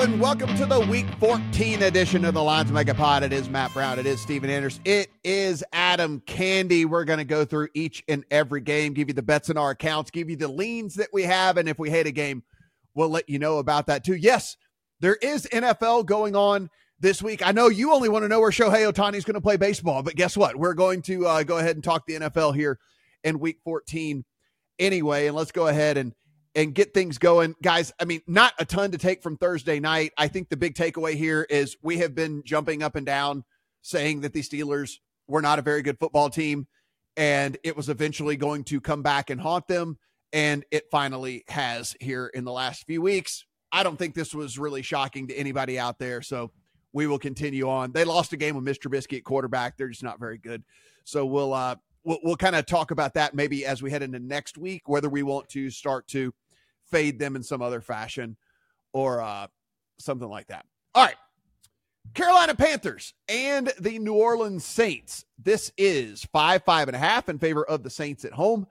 And welcome to the Week 14 edition of the Lines Mega Pod. It is Matt Brown. It is Stephen Andress. It is Adam Candee. We're going to go through each and every game, give you the bets in our accounts, give you the leans that we have, and if we hate a game, we'll let you know about that too. Yes, there is NFL going on this week. I know you only want to know where Shohei Ohtani is going to play baseball, but guess what? We're going to uh, go ahead and talk the NFL here in Week 14 anyway, and let's go ahead and and get things going. Guys, I mean, not a ton to take from Thursday night. I think the big takeaway here is we have been jumping up and down saying that the Steelers were not a very good football team and it was eventually going to come back and haunt them. And it finally has here in the last few weeks. I don't think this was really shocking to anybody out there. So we will continue on. They lost a game with Mr. At quarterback. They're just not very good. So we'll, uh, we'll, we'll kind of talk about that maybe as we head into next week, whether we want to start to fade them in some other fashion or uh, something like that. All right. Carolina Panthers and the New Orleans Saints. This is five, five and a half in favor of the Saints at home.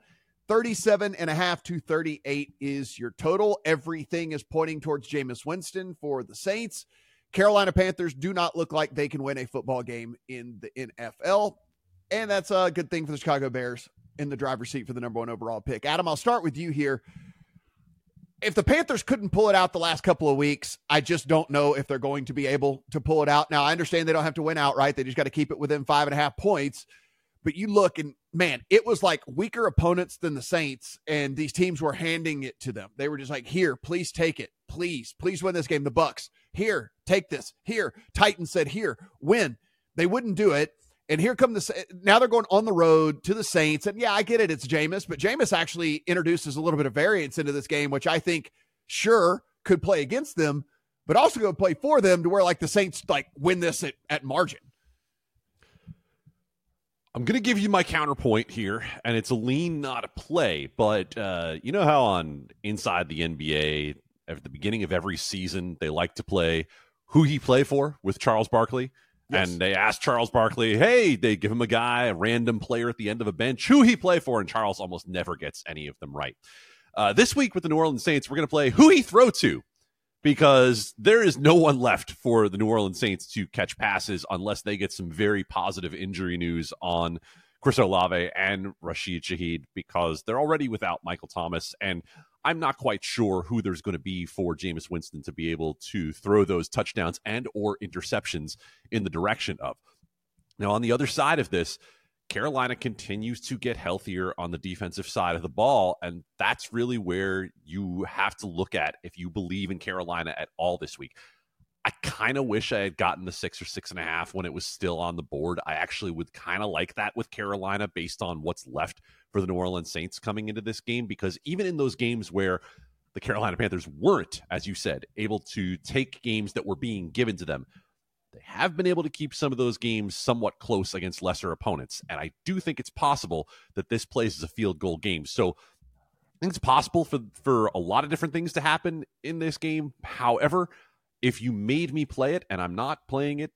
37 and a half to 38 is your total. Everything is pointing towards Jameis Winston for the Saints. Carolina Panthers do not look like they can win a football game in the NFL. And that's a good thing for the Chicago Bears in the driver's seat for the number one overall pick. Adam, I'll start with you here if the Panthers couldn't pull it out the last couple of weeks, I just don't know if they're going to be able to pull it out. Now, I understand they don't have to win outright. They just got to keep it within five and a half points. But you look and man, it was like weaker opponents than the Saints, and these teams were handing it to them. They were just like, here, please take it. Please, please win this game. The Bucks, here, take this. Here, Titans said, here, win. They wouldn't do it. And here come the now they're going on the road to the Saints. And yeah, I get it. It's Jameis, but Jameis actually introduces a little bit of variance into this game, which I think sure could play against them, but also go play for them to where like the Saints like win this at, at margin. I'm going to give you my counterpoint here, and it's a lean, not a play. But uh, you know how on Inside the NBA, at the beginning of every season, they like to play who he play for with Charles Barkley. And they asked Charles Barkley, hey, they give him a guy, a random player at the end of a bench, who he play for, and Charles almost never gets any of them right. Uh, this week with the New Orleans Saints, we're going to play who he throw to because there is no one left for the New Orleans Saints to catch passes unless they get some very positive injury news on Chris Olave and Rashid Shaheed because they're already without Michael Thomas. And I'm not quite sure who there's going to be for Jameis Winston to be able to throw those touchdowns and or interceptions in the direction of. Now, on the other side of this, Carolina continues to get healthier on the defensive side of the ball. And that's really where you have to look at if you believe in Carolina at all this week. I kind of wish I had gotten the six or six and a half when it was still on the board. I actually would kind of like that with Carolina based on what's left for the New Orleans Saints coming into this game because even in those games where the Carolina Panthers weren't, as you said, able to take games that were being given to them, they have been able to keep some of those games somewhat close against lesser opponents. And I do think it's possible that this plays as a field goal game. So I think it's possible for for a lot of different things to happen in this game. However, if you made me play it and I'm not playing it,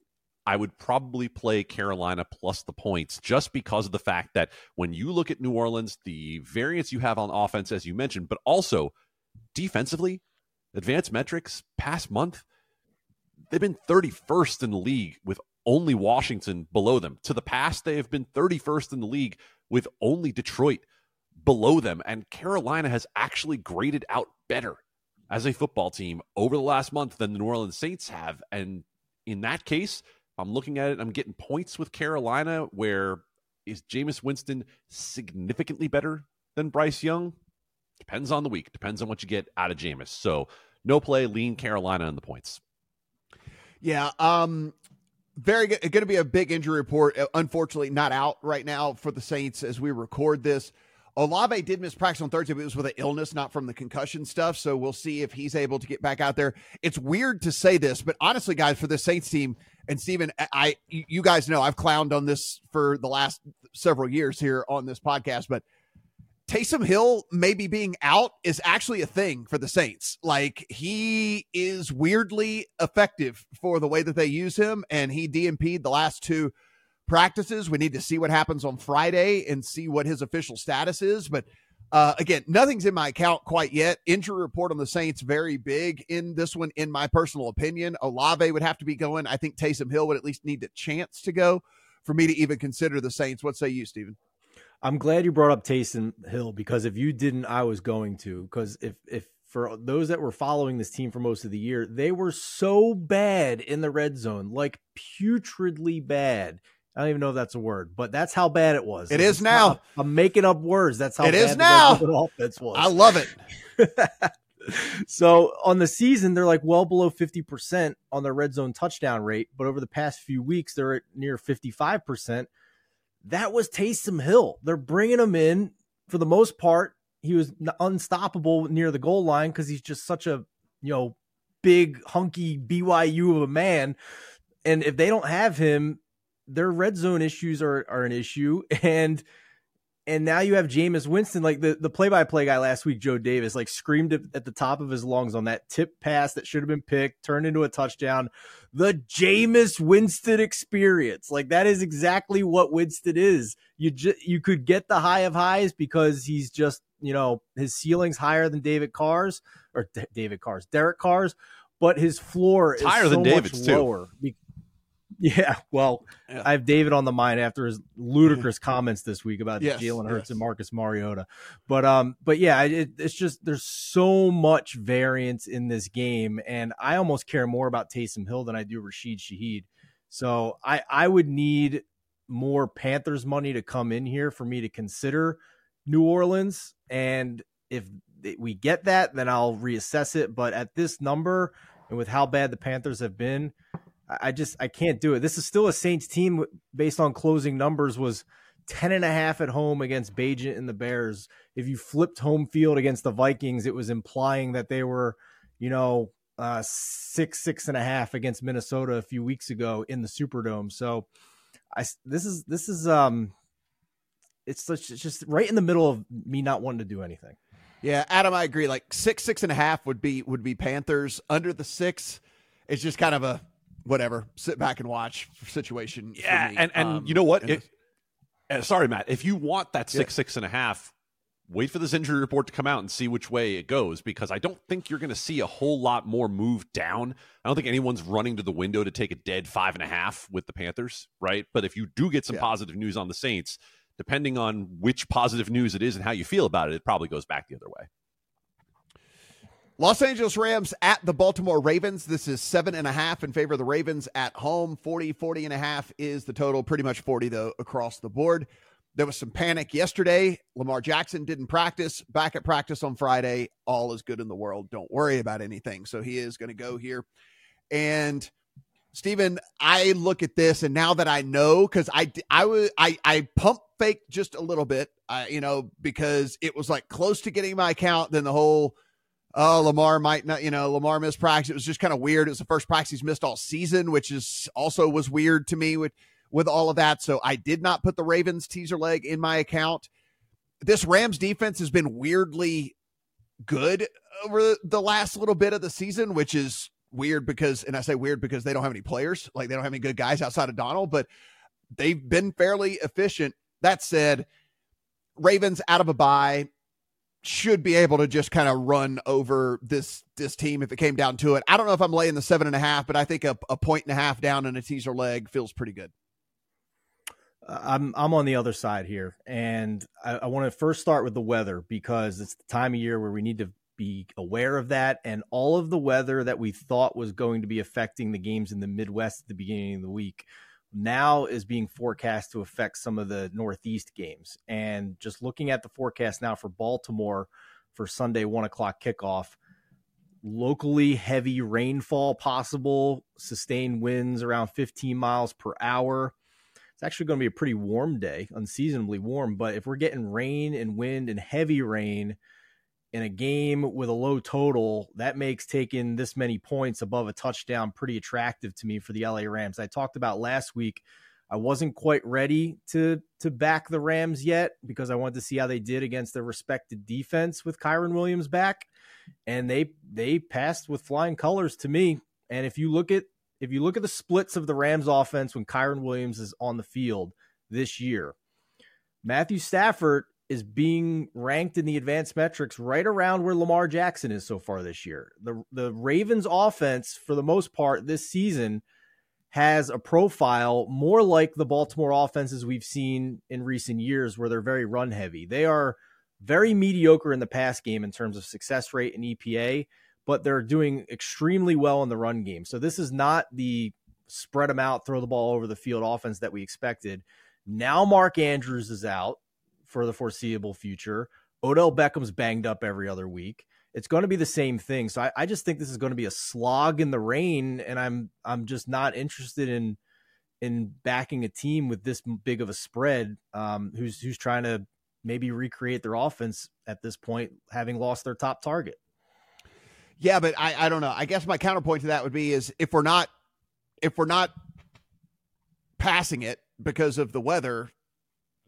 I would probably play Carolina plus the points just because of the fact that when you look at New Orleans, the variance you have on offense, as you mentioned, but also defensively, advanced metrics, past month, they've been 31st in the league with only Washington below them. To the past, they have been 31st in the league with only Detroit below them. And Carolina has actually graded out better as a football team over the last month than the New Orleans Saints have. And in that case, I'm looking at it, I'm getting points with Carolina where is Jameis Winston significantly better than Bryce Young? Depends on the week. Depends on what you get out of Jameis. So no play, lean Carolina on the points. Yeah. Um, very good. Going to be a big injury report. Uh, unfortunately, not out right now for the Saints as we record this. Olave did miss practice on Thursday, but it was with an illness, not from the concussion stuff. So we'll see if he's able to get back out there. It's weird to say this, but honestly, guys, for the Saints team, and Stephen, I you guys know I've clowned on this for the last several years here on this podcast, but Taysom Hill maybe being out is actually a thing for the Saints. Like he is weirdly effective for the way that they use him, and he DNP'd the last two practices. We need to see what happens on Friday and see what his official status is. But Uh, again, nothing's in my account quite yet. Injury report on the Saints very big in this one, in my personal opinion. Olave would have to be going. I think Taysom Hill would at least need a chance to go for me to even consider the Saints. What say you, Stephen? I'm glad you brought up Taysom Hill because if you didn't, I was going to. Because if if for those that were following this team for most of the year, they were so bad in the red zone, like putridly bad. I don't even know if that's a word, but that's how bad it was. It is now. I'm making up words. That's how it is now. offense was. I love it. so on the season, they're like well below 50% on their red zone touchdown rate, but over the past few weeks, they're at near 55%. That was Taysom Hill. They're bringing him in for the most part. He was unstoppable near the goal line because he's just such a you know big hunky BYU of a man. And if they don't have him, their red zone issues are are an issue. And and now you have Jameis Winston, like the, the play-by-play guy last week, Joe Davis, like screamed at the top of his lungs on that tip pass that should have been picked, turned into a touchdown. The Jameis Winston experience, like that is exactly what Winston is. You just you could get the high of highs because he's just you know his ceiling's higher than David Carr's or D- David Carr's, Derek Carr's, but his floor it's is higher so than David's lower. Too. Yeah, well, yeah. I have David on the mind after his ludicrous comments this week about yes, Jalen Hurts yes. and Marcus Mariota. But um, but yeah, it, it's just there's so much variance in this game, and I almost care more about Taysom Hill than I do Rashid Shaheed. So I I would need more Panthers money to come in here for me to consider New Orleans, and if we get that, then I'll reassess it. But at this number and with how bad the Panthers have been I just I can't do it. This is still a Saints team based on closing numbers was 10 and a half at home against Bagent and the Bears. If you flipped home field against the Vikings, it was implying that they were, you know, uh, six, six and a half against Minnesota a few weeks ago in the Superdome. So I, this is, this is, um, it's just, it's just right in the middle of me not wanting to do anything. Yeah, Adam, I agree. Like six, six and a half would be, would be Panthers under the six. It's just kind of a, whatever, sit back and watch situation. Yeah, and and um, you know what? It, uh, sorry, Matt. If you want that six yeah. six and a half, wait for this injury report to come out and see which way it goes because I don't think you're going to see a whole lot more move down. I don't think anyone's running to the window to take a dead five and a half with the Panthers, right? But if you do get some yeah. positive news on the Saints, depending on which positive news it is and how you feel about it, it probably goes back the other way. Los Angeles Rams at the Baltimore Ravens. This is seven and a half in favor of the Ravens at home. 40, 40 and a half is the total. Pretty much 40, though, across the board. There was some panic yesterday. Lamar Jackson didn't practice. Back at practice on Friday. All is good in the world. Don't worry about anything. So he is going to go here. And Stephen, I look at this, and now that I know, because I I was I I pump fake just a little bit, uh, you know, because it was like close to getting my account. Then the whole oh, Lamar might not, you know, Lamar missed practice. It was just kind of weird. It was the first practice he's missed all season, which is also was weird to me with with all of that. So I did not put the Ravens teaser leg in my account. This Rams defense has been weirdly good over the last little bit of the season, which is weird because, and I say weird because they don't have any players, like they don't have any good guys outside of Donald, but they've been fairly efficient. That said, Ravens out of a bye should be able to just kind of run over this this team if it came down to it. I don't know if I'm laying the seven and a half, but I think a, a point and a half down in a teaser leg feels pretty good. Uh, I'm I'm on the other side here, and I, I want to first start with the weather because it's the time of year where we need to be aware of that, and all of the weather that we thought was going to be affecting the games in the Midwest at the beginning of the week now is being forecast to affect some of the Northeast games. And just looking at the forecast now for Baltimore for Sunday one o'clock kickoff, locally heavy rainfall possible, sustained winds around 15 miles per hour. It's actually going to be a pretty warm day, unseasonably warm. But if we're getting rain and wind and heavy rain, in a game with a low total, that makes taking this many points above a touchdown pretty attractive to me for the LA Rams. I talked about last week. I wasn't quite ready to to back the Rams yet because I wanted to see how they did against their respected defense with Kyren Williams back, and they they passed with flying colors to me. And if you look at if you look at the splits of the Rams offense when Kyren Williams is on the field this year, Matthew Stafford is being ranked in the advanced metrics right around where Lamar Jackson is so far this year. The the Ravens offense for the most part this season has a profile more like the Baltimore offenses we've seen in recent years where they're very run heavy. They are very mediocre in the pass game in terms of success rate and EPA, but they're doing extremely well in the run game. So this is not the spread them out, throw the ball over the field offense that we expected. Now Mark Andrews is out for the foreseeable future. Odell Beckham's banged up every other week. It's going to be the same thing. So I, I just think this is going to be a slog in the rain, and I'm I'm just not interested in in backing a team with this big of a spread, um, who's who's trying to maybe recreate their offense at this point, having lost their top target. Yeah, but I, I don't know. I guess my counterpoint to that would be is if we're not if we're not passing it because of the weather,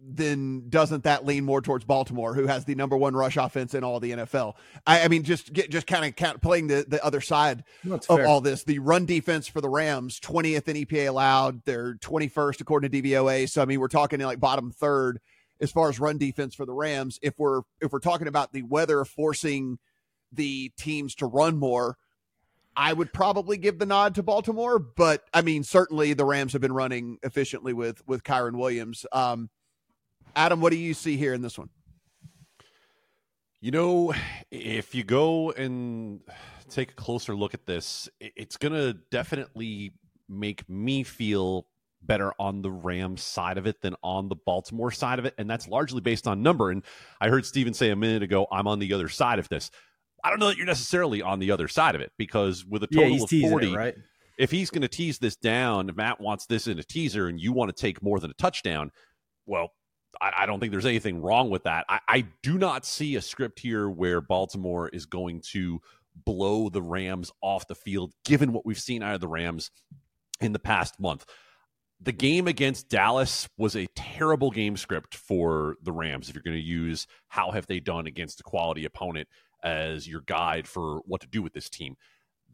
then doesn't that lean more towards Baltimore, who has the number one rush offense in all the NFL? I, I mean, just get just kind of playing the, the other side of fair. all this. The run defense for the Rams, twentieth in EPA allowed. They're twenty first according to DVOA. So I mean, we're talking in like bottom third as far as run defense for the Rams. If we're if we're talking about the weather forcing the teams to run more, I would probably give the nod to Baltimore. But I mean, certainly the Rams have been running efficiently with with Kyren Williams. Um, Adam, what do you see here in this one? You know, if you go and take a closer look at this, it's going to definitely make me feel better on the Rams side of it than on the Baltimore side of it. And that's largely based on number. And I heard Stephen say a minute ago, I'm on the other side of this. I don't know that you're necessarily on the other side of it because with a total yeah, of 40, it, right? if he's going to tease this down, if Matt wants this in a teaser and you want to take more than a touchdown, well, I, I don't think there's anything wrong with that. I, I do not see a script here where Baltimore is going to blow the Rams off the field, given what we've seen out of the Rams in the past month. The game against Dallas was a terrible game script for the Rams. If you're going to use how have they done against a quality opponent as your guide for what to do with this team,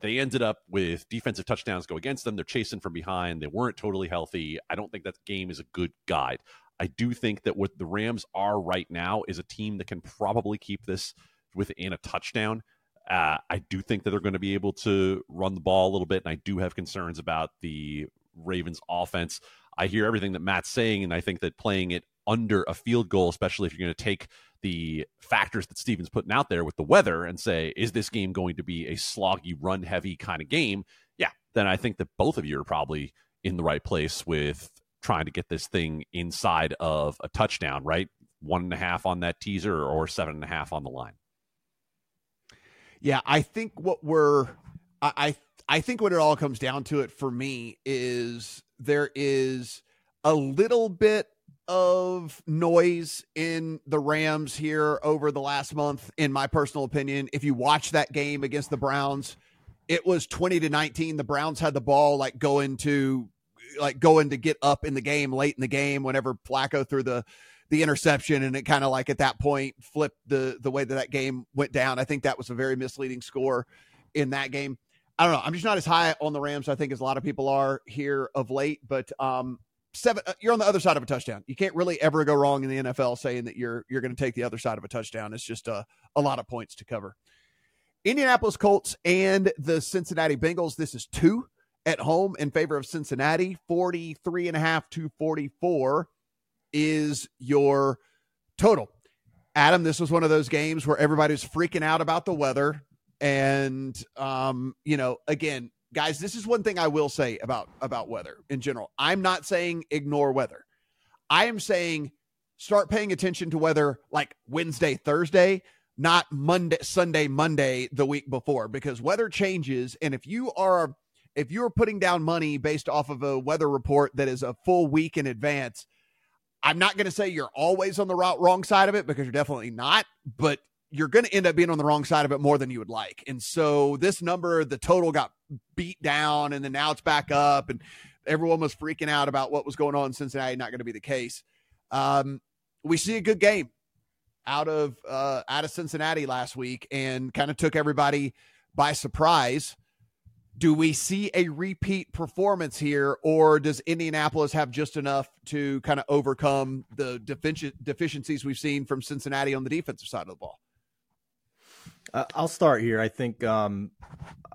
they ended up with defensive touchdowns go against them. They're chasing from behind. They weren't totally healthy. I don't think that game is a good guide. I do think that what the Rams are right now is a team that can probably keep this within a touchdown. Uh, I do think that they're going to be able to run the ball a little bit, and I do have concerns about the Ravens offense. I hear everything that Matt's saying, and I think that playing it under a field goal, especially if you're going to take the factors that Stephen's putting out there with the weather and say, is this game going to be a sloggy, run heavy kind of game? Yeah, then I think that both of you are probably in the right place with trying to get this thing inside of a touchdown, right? One and a half on that teaser or seven and a half on the line. Yeah, I think what we're I, I think what it all comes down to it for me is there is a little bit of noise in the Rams here over the last month, in my personal opinion. If you watch that game against the Browns, it was 20 to 19. The Browns had the ball like going to like going to get up in the game late in the game whenever Flacco threw the the interception and it kind of like at that point flipped the the way that that game went down. I think that was a very misleading score in that game. I don't know. I'm just not as high on the Rams I think as a lot of people are here of late, but um seven uh, you're on the other side of a touchdown. You can't really ever go wrong in the NFL saying that you're you're going to take the other side of a touchdown. It's just a a lot of points to cover. Indianapolis Colts and the Cincinnati Bengals. This is two at home in favor of Cincinnati. 43 and a half to 44 is your total. Adam, this was one of those games where everybody's freaking out about the weather. And um, you know, again, guys, this is one thing I will say about about weather in general. I'm not saying ignore weather. I am saying start paying attention to weather like Wednesday, Thursday, not Monday, Sunday, Monday the week before because weather changes and if you are if you're putting down money based off of a weather report that is a full week in advance, I'm not going to say you're always on the wrong side of it because you're definitely not, but you're going to end up being on the wrong side of it more than you would like. And so this number, the total got beat down and then now it's back up and everyone was freaking out about what was going on in Cincinnati. Not going to be the case. Um, we see a good game out of uh, out of Cincinnati last week and kind of took everybody by surprise. Do we see a repeat performance here, or does Indianapolis have just enough to kind of overcome the defici- deficiencies we've seen from Cincinnati on the defensive side of the ball? Uh, I'll start here. I think um,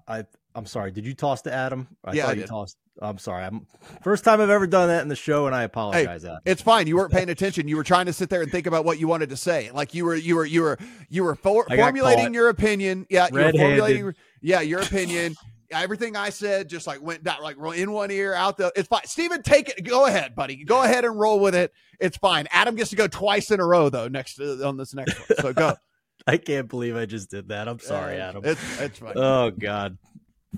I I'm sorry. Did you toss to Adam? I yeah, thought I you did. tossed. I'm sorry. I'm first time I've ever done that in the show, and I apologize. Adam. It's fine. You weren't paying attention. You were trying to sit there and think about what you wanted to say. Like you were, you were, you were, you were for, formulating your opinion. Yeah, you were Red-handed. formulating. Yeah, your opinion. Everything I said just like went down, like in one ear, out the. It's fine. Stephen, take it. Go ahead, buddy. Go ahead and roll with it. It's fine. Adam gets to go twice in a row though. Next uh, on this next one. So go. I can't believe I just did that. I'm sorry, Uh, Adam. It's it's fine. Oh God,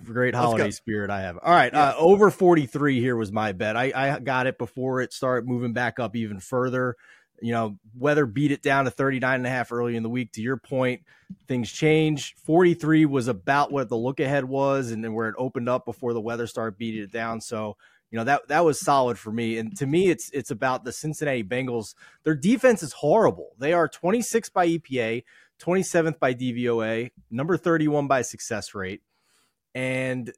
great holiday spirit I have. All right, uh, over 43 here was my bet. I, I got it before it started moving back up even further. You know, weather beat it down to 39 and a half early in the week. To your point, things change. 43 was about what the look ahead was, and then where it opened up before the weather started beating it down. So. You know that that was solid for me, and to me, it's it's about the Cincinnati Bengals. Their defense is horrible. They are 26 by EPA, 27th by DVOA, number 31 by success rate. And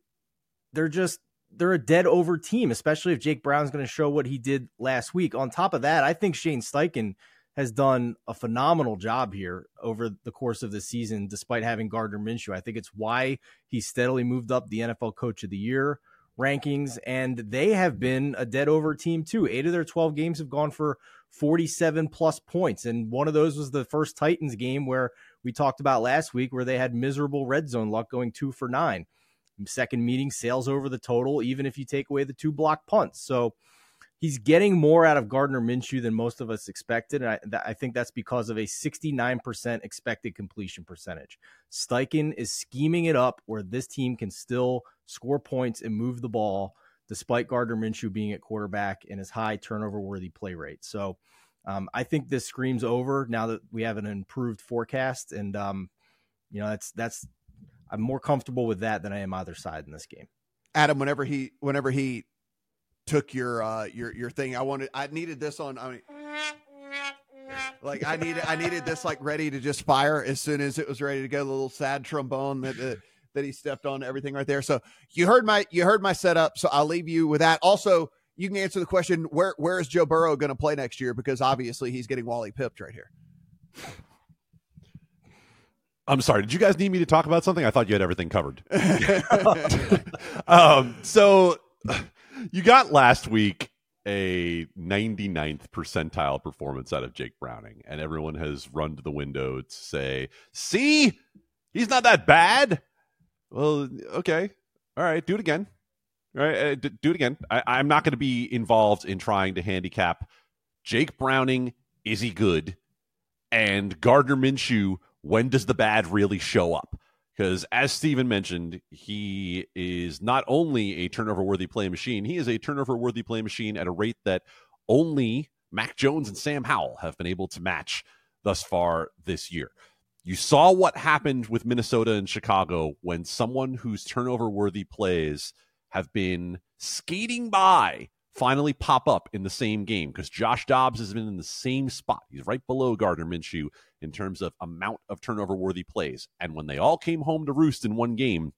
they're just they're a dead over team, especially if Jake Brown's going to show what he did last week. On top of that, I think Shane Steichen has done a phenomenal job here over the course of the season, despite having Gardner Minshew. I think it's why he steadily moved up the NFL Coach of the Year rankings, and they have been a dead over team too. Eight of their 12 games have gone for 47 plus points. And one of those was the first Titans game where we talked about last week, where they had miserable red zone luck going two for nine. Second meeting, sails over the total, even if you take away the two block punts. So he's getting more out of Gardner Minshew than most of us expected. And I, th- I think that's because of a 69% expected completion percentage. Steichen is scheming it up where this team can still score points and move the ball despite Gardner Minshew being at quarterback and his high turnover worthy play rate. So um, I think this screams over now that we have an improved forecast. And, um, you know, that's, that's, I'm more comfortable with that than I am either side in this game. Adam, whenever he whenever he took your uh your your thing, I wanted I needed this on I mean like I needed I needed this like ready to just fire as soon as it was ready to go. The little sad trombone that uh, that he stepped on, everything right there. So you heard my you heard my setup. So I'll leave you with that. Also, you can answer the question where where is Joe Burrow going to play next year? Because obviously he's getting Wally pipped right here. I'm sorry. Did you guys need me to talk about something? I thought you had everything covered. um, so you got last week a 99th percentile performance out of Jake Browning, and everyone has run to the window to say, "See, he's not that bad." Well, okay, all right, do it again. All right, uh, d- do it again. I- I'm not going to be involved in trying to handicap Jake Browning. Is he good? And Gardner Minshew. When does the bad really show up? Because as Stephen mentioned, he is not only a turnover worthy play machine, he is a turnover worthy play machine at a rate that only Mac Jones and Sam Howell have been able to match thus far this year. You saw what happened with Minnesota and Chicago when someone whose turnover worthy plays have been skating by finally pop up in the same game because Josh Dobbs has been in the same spot. He's right below Gardner Minshew in terms of amount of turnover worthy plays. And when they all came home to roost in one game,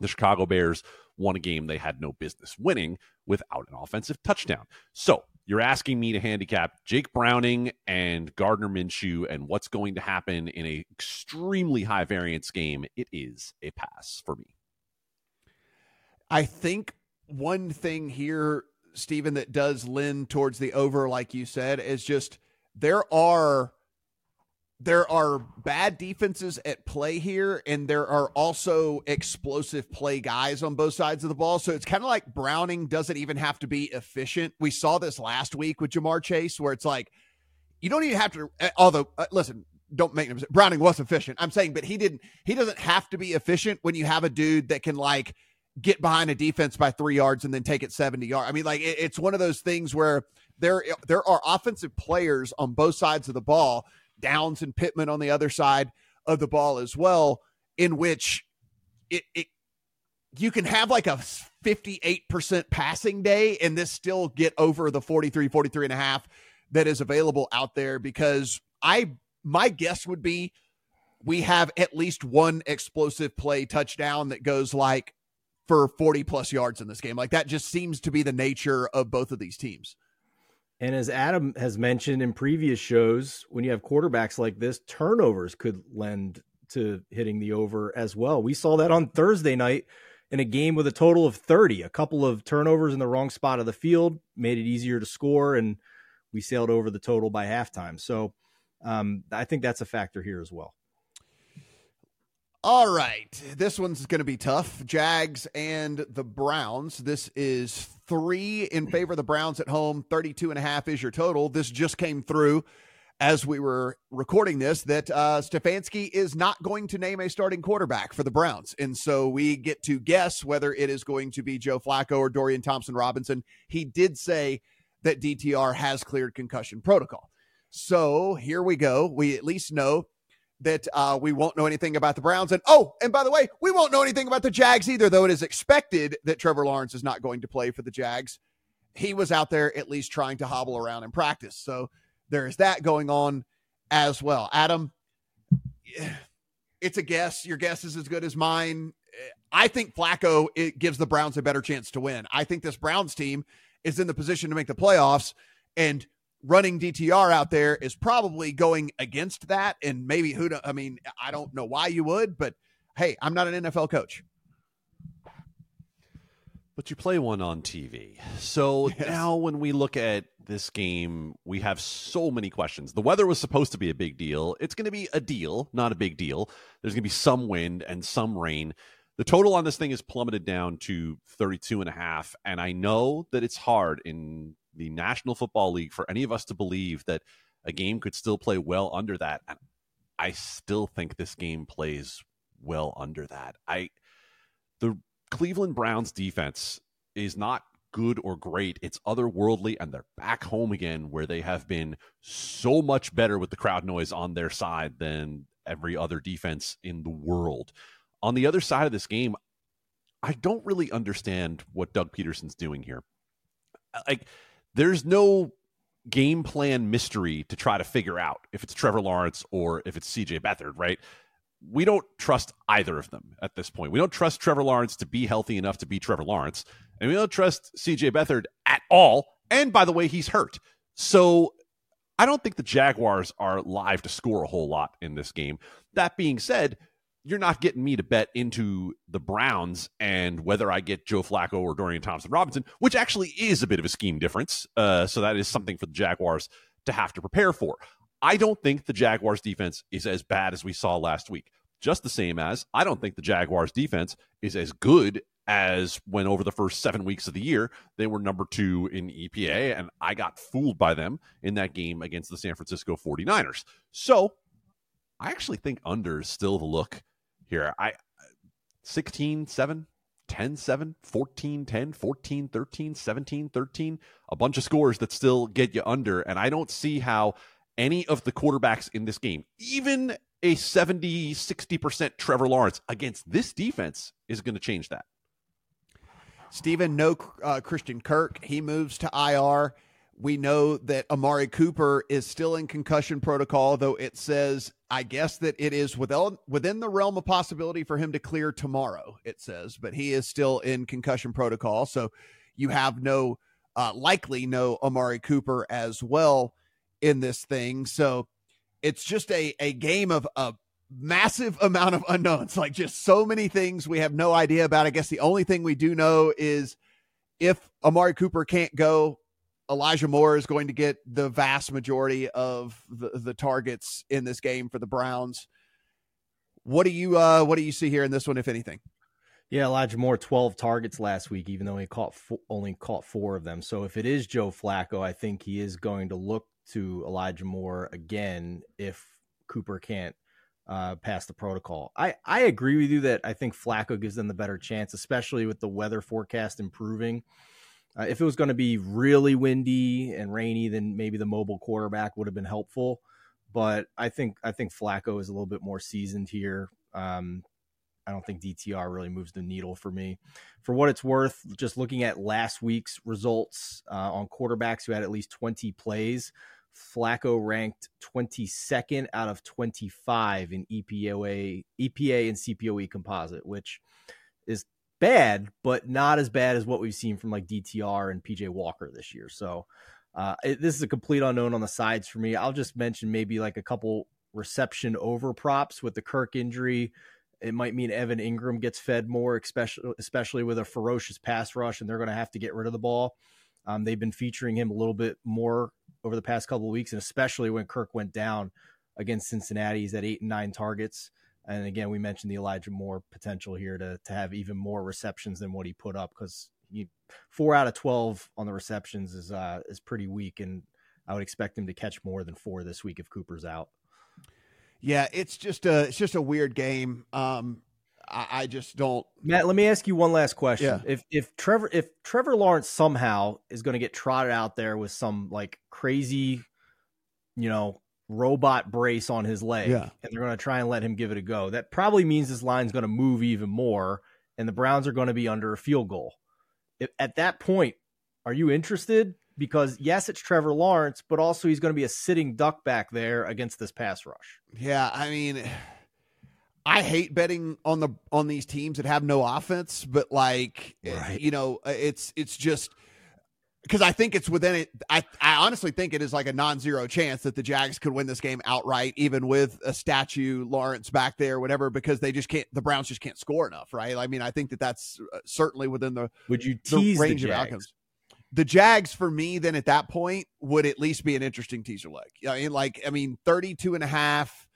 the Chicago Bears won a game they had no business winning without an offensive touchdown. So you're asking me to handicap Jake Browning and Gardner Minshew and what's going to happen in a extremely high variance game. It is a pass for me. I think one thing here, Stephen, that does lend towards the over, like you said, is just there are there are bad defenses at play here, and there are also explosive play guys on both sides of the ball. So it's kind of like Browning doesn't even have to be efficient. We saw this last week with Ja'Marr Chase, where it's like you don't even have to. Although, uh, listen, don't make him. Browning was efficient. I'm saying, but he didn't. He doesn't have to be efficient when you have a dude that can like get behind a defense by three yards and then take it 70 yards. I mean, like it, it's one of those things where there there are offensive players on both sides of the ball, Downs and Pittman on the other side of the ball as well, in which it, it you can have like a 58% passing day and this still get over the 43, 43 and a half that is available out there because I my guess would be we have at least one explosive play touchdown that goes like for 40 plus yards in this game. Like that just seems to be the nature of both of these teams. And as Adam has mentioned in previous shows, when you have quarterbacks like this, turnovers could lend to hitting the over as well. We saw that on Thursday night in a game with a total of 30. A couple of turnovers in the wrong spot of the field made it easier to score, and we sailed over the total by halftime. So um, I think that's a factor here as well. All right. This one's going to be tough. Jags and the Browns. This is three in favor of the Browns at home. 32 and a half is your total. This just came through as we were recording this that uh, Stefanski is not going to name a starting quarterback for the Browns. And so we get to guess whether it is going to be Joe Flacco or Dorian Thompson Robinson. He did say that DTR has cleared concussion protocol. So here we go. We at least know that uh, we won't know anything about the Browns. And oh, and by the way, we won't know anything about the Jags either, though it is expected that Trevor Lawrence is not going to play for the Jags. He was out there at least trying to hobble around in practice. So there is that going on as well. Adam, it's a guess. Your guess is as good as mine. I think Flacco it gives the Browns a better chance to win. I think this Browns team is in the position to make the playoffs. And running DTR out there is probably going against that. And maybe who, do, I mean, I don't know why you would, but hey, I'm not an NFL coach. But you play one on TV. So yes. now when we look at this game, we have so many questions. The weather was supposed to be a big deal. It's going to be a deal, not a big deal. There's going to be some wind and some rain. The total on this thing is plummeted down to 32 and a half. And I know that it's hard in the National Football League for any of us to believe that a game could still play well under that. I still think this game plays well under that. I the Cleveland Browns defense is not good or great. It's otherworldly, and they're back home again where they have been so much better with the crowd noise on their side than every other defense in the world. On the other side of this game, I don't really understand what Doug Pederson's doing here. Like there's no game plan mystery to try to figure out if it's Trevor Lawrence or if it's CJ Beathard, right? We don't trust either of them at this point. We don't trust Trevor Lawrence to be healthy enough to be Trevor Lawrence, and we don't trust CJ Beathard at all. And by the way, he's hurt. So I don't think the Jaguars are live to score a whole lot in this game. That being said, you're not getting me to bet into the Browns and whether I get Joe Flacco or Dorian Thompson Robinson, which actually is a bit of a scheme difference. Uh, so that is something for the Jaguars to have to prepare for. I don't think the Jaguars defense is as bad as we saw last week. Just the same as I don't think the Jaguars defense is as good as when over the first seven weeks of the year they were number two in EPA, and I got fooled by them in that game against the San Francisco 49ers. So I actually think under is still the look here. I 16 7, 10 7, 14 10, 14 13, 17 13, a bunch of scores that still get you under. And I don't see how any of the quarterbacks in this game, even a 70 60% Trevor Lawrence against this defense, is going to change that. Stephen, no uh, Christian Kirk. He moves to IR. We know that Amari Cooper is still in concussion protocol, though it says, I guess, that it is within, the realm of possibility for him to clear tomorrow, it says, but he is still in concussion protocol. So you have no, uh, likely no Amari Cooper as well in this thing. So it's just a, a game of a massive amount of unknowns, like just so many things we have no idea about. I guess the only thing we do know is if Amari Cooper can't go, Elijah Moore is going to get the vast majority of the, the targets in this game for the Browns. What do you uh, what do you see here in this one, if anything? Yeah, Elijah Moore, twelve targets last week, even though he caught only caught four of them. So if it is Joe Flacco, I think he is going to look to Elijah Moore again if Cooper can't uh, pass the protocol. I I agree with you that I think Flacco gives them the better chance, especially with the weather forecast improving. Uh, if it was going to be really windy and rainy, then maybe the mobile quarterback would have been helpful. But I think I think Flacco is a little bit more seasoned here. Um, I don't think DTR really moves the needle for me. For what it's worth, just looking at last week's results uh, on quarterbacks who had at least 20 plays, Flacco ranked 22nd out of 25 in EPOA, EPA and CPOE composite, which is bad, but not as bad as what we've seen from like DTR and PJ Walker this year. So uh, it, this is a complete unknown on the sides for me. I'll just mention maybe like a couple reception over props with the Kirk injury. It might mean Evan Engram gets fed more, especially especially with a ferocious pass rush, and they're going to have to get rid of the ball. Um, they've been featuring him a little bit more over the past couple of weeks, and especially when Kirk went down against Cincinnati, he's at eight and nine targets. And again, we mentioned the Elijah Moore potential here to to have even more receptions than what he put up because four out of twelve on the receptions is uh, is pretty weak, and I would expect him to catch more than four this week if Cooper's out. Yeah, it's just a it's just a weird game. Um, I, I just don't. Matt, let me ask you one last question. Yeah. If if Trevor if Trevor Lawrence somehow is going to get trotted out there with some like crazy, you know, robot brace on his leg, yeah. and they're going to try and let him give it a go, that probably means this line's going to move even more, and the Browns are going to be under a field goal. If, at that point, are you interested? because yes, it's Trevor Lawrence, but also he's going to be a sitting duck back there against this pass rush. Yeah, I mean, I hate betting on the on these teams that have no offense, but like right. you know, it's it's just because I think it's within it. I I honestly think it is like a non-zero chance that the Jags could win this game outright, even with a statue Lawrence back there, whatever, because they just can't. The Browns just can't score enough, right? I mean, I think that that's uh, certainly within the would you tease the range the of outcomes the Jags for me then at that point would at least be an interesting teaser leg. I mean, like, I mean, 32 and a half,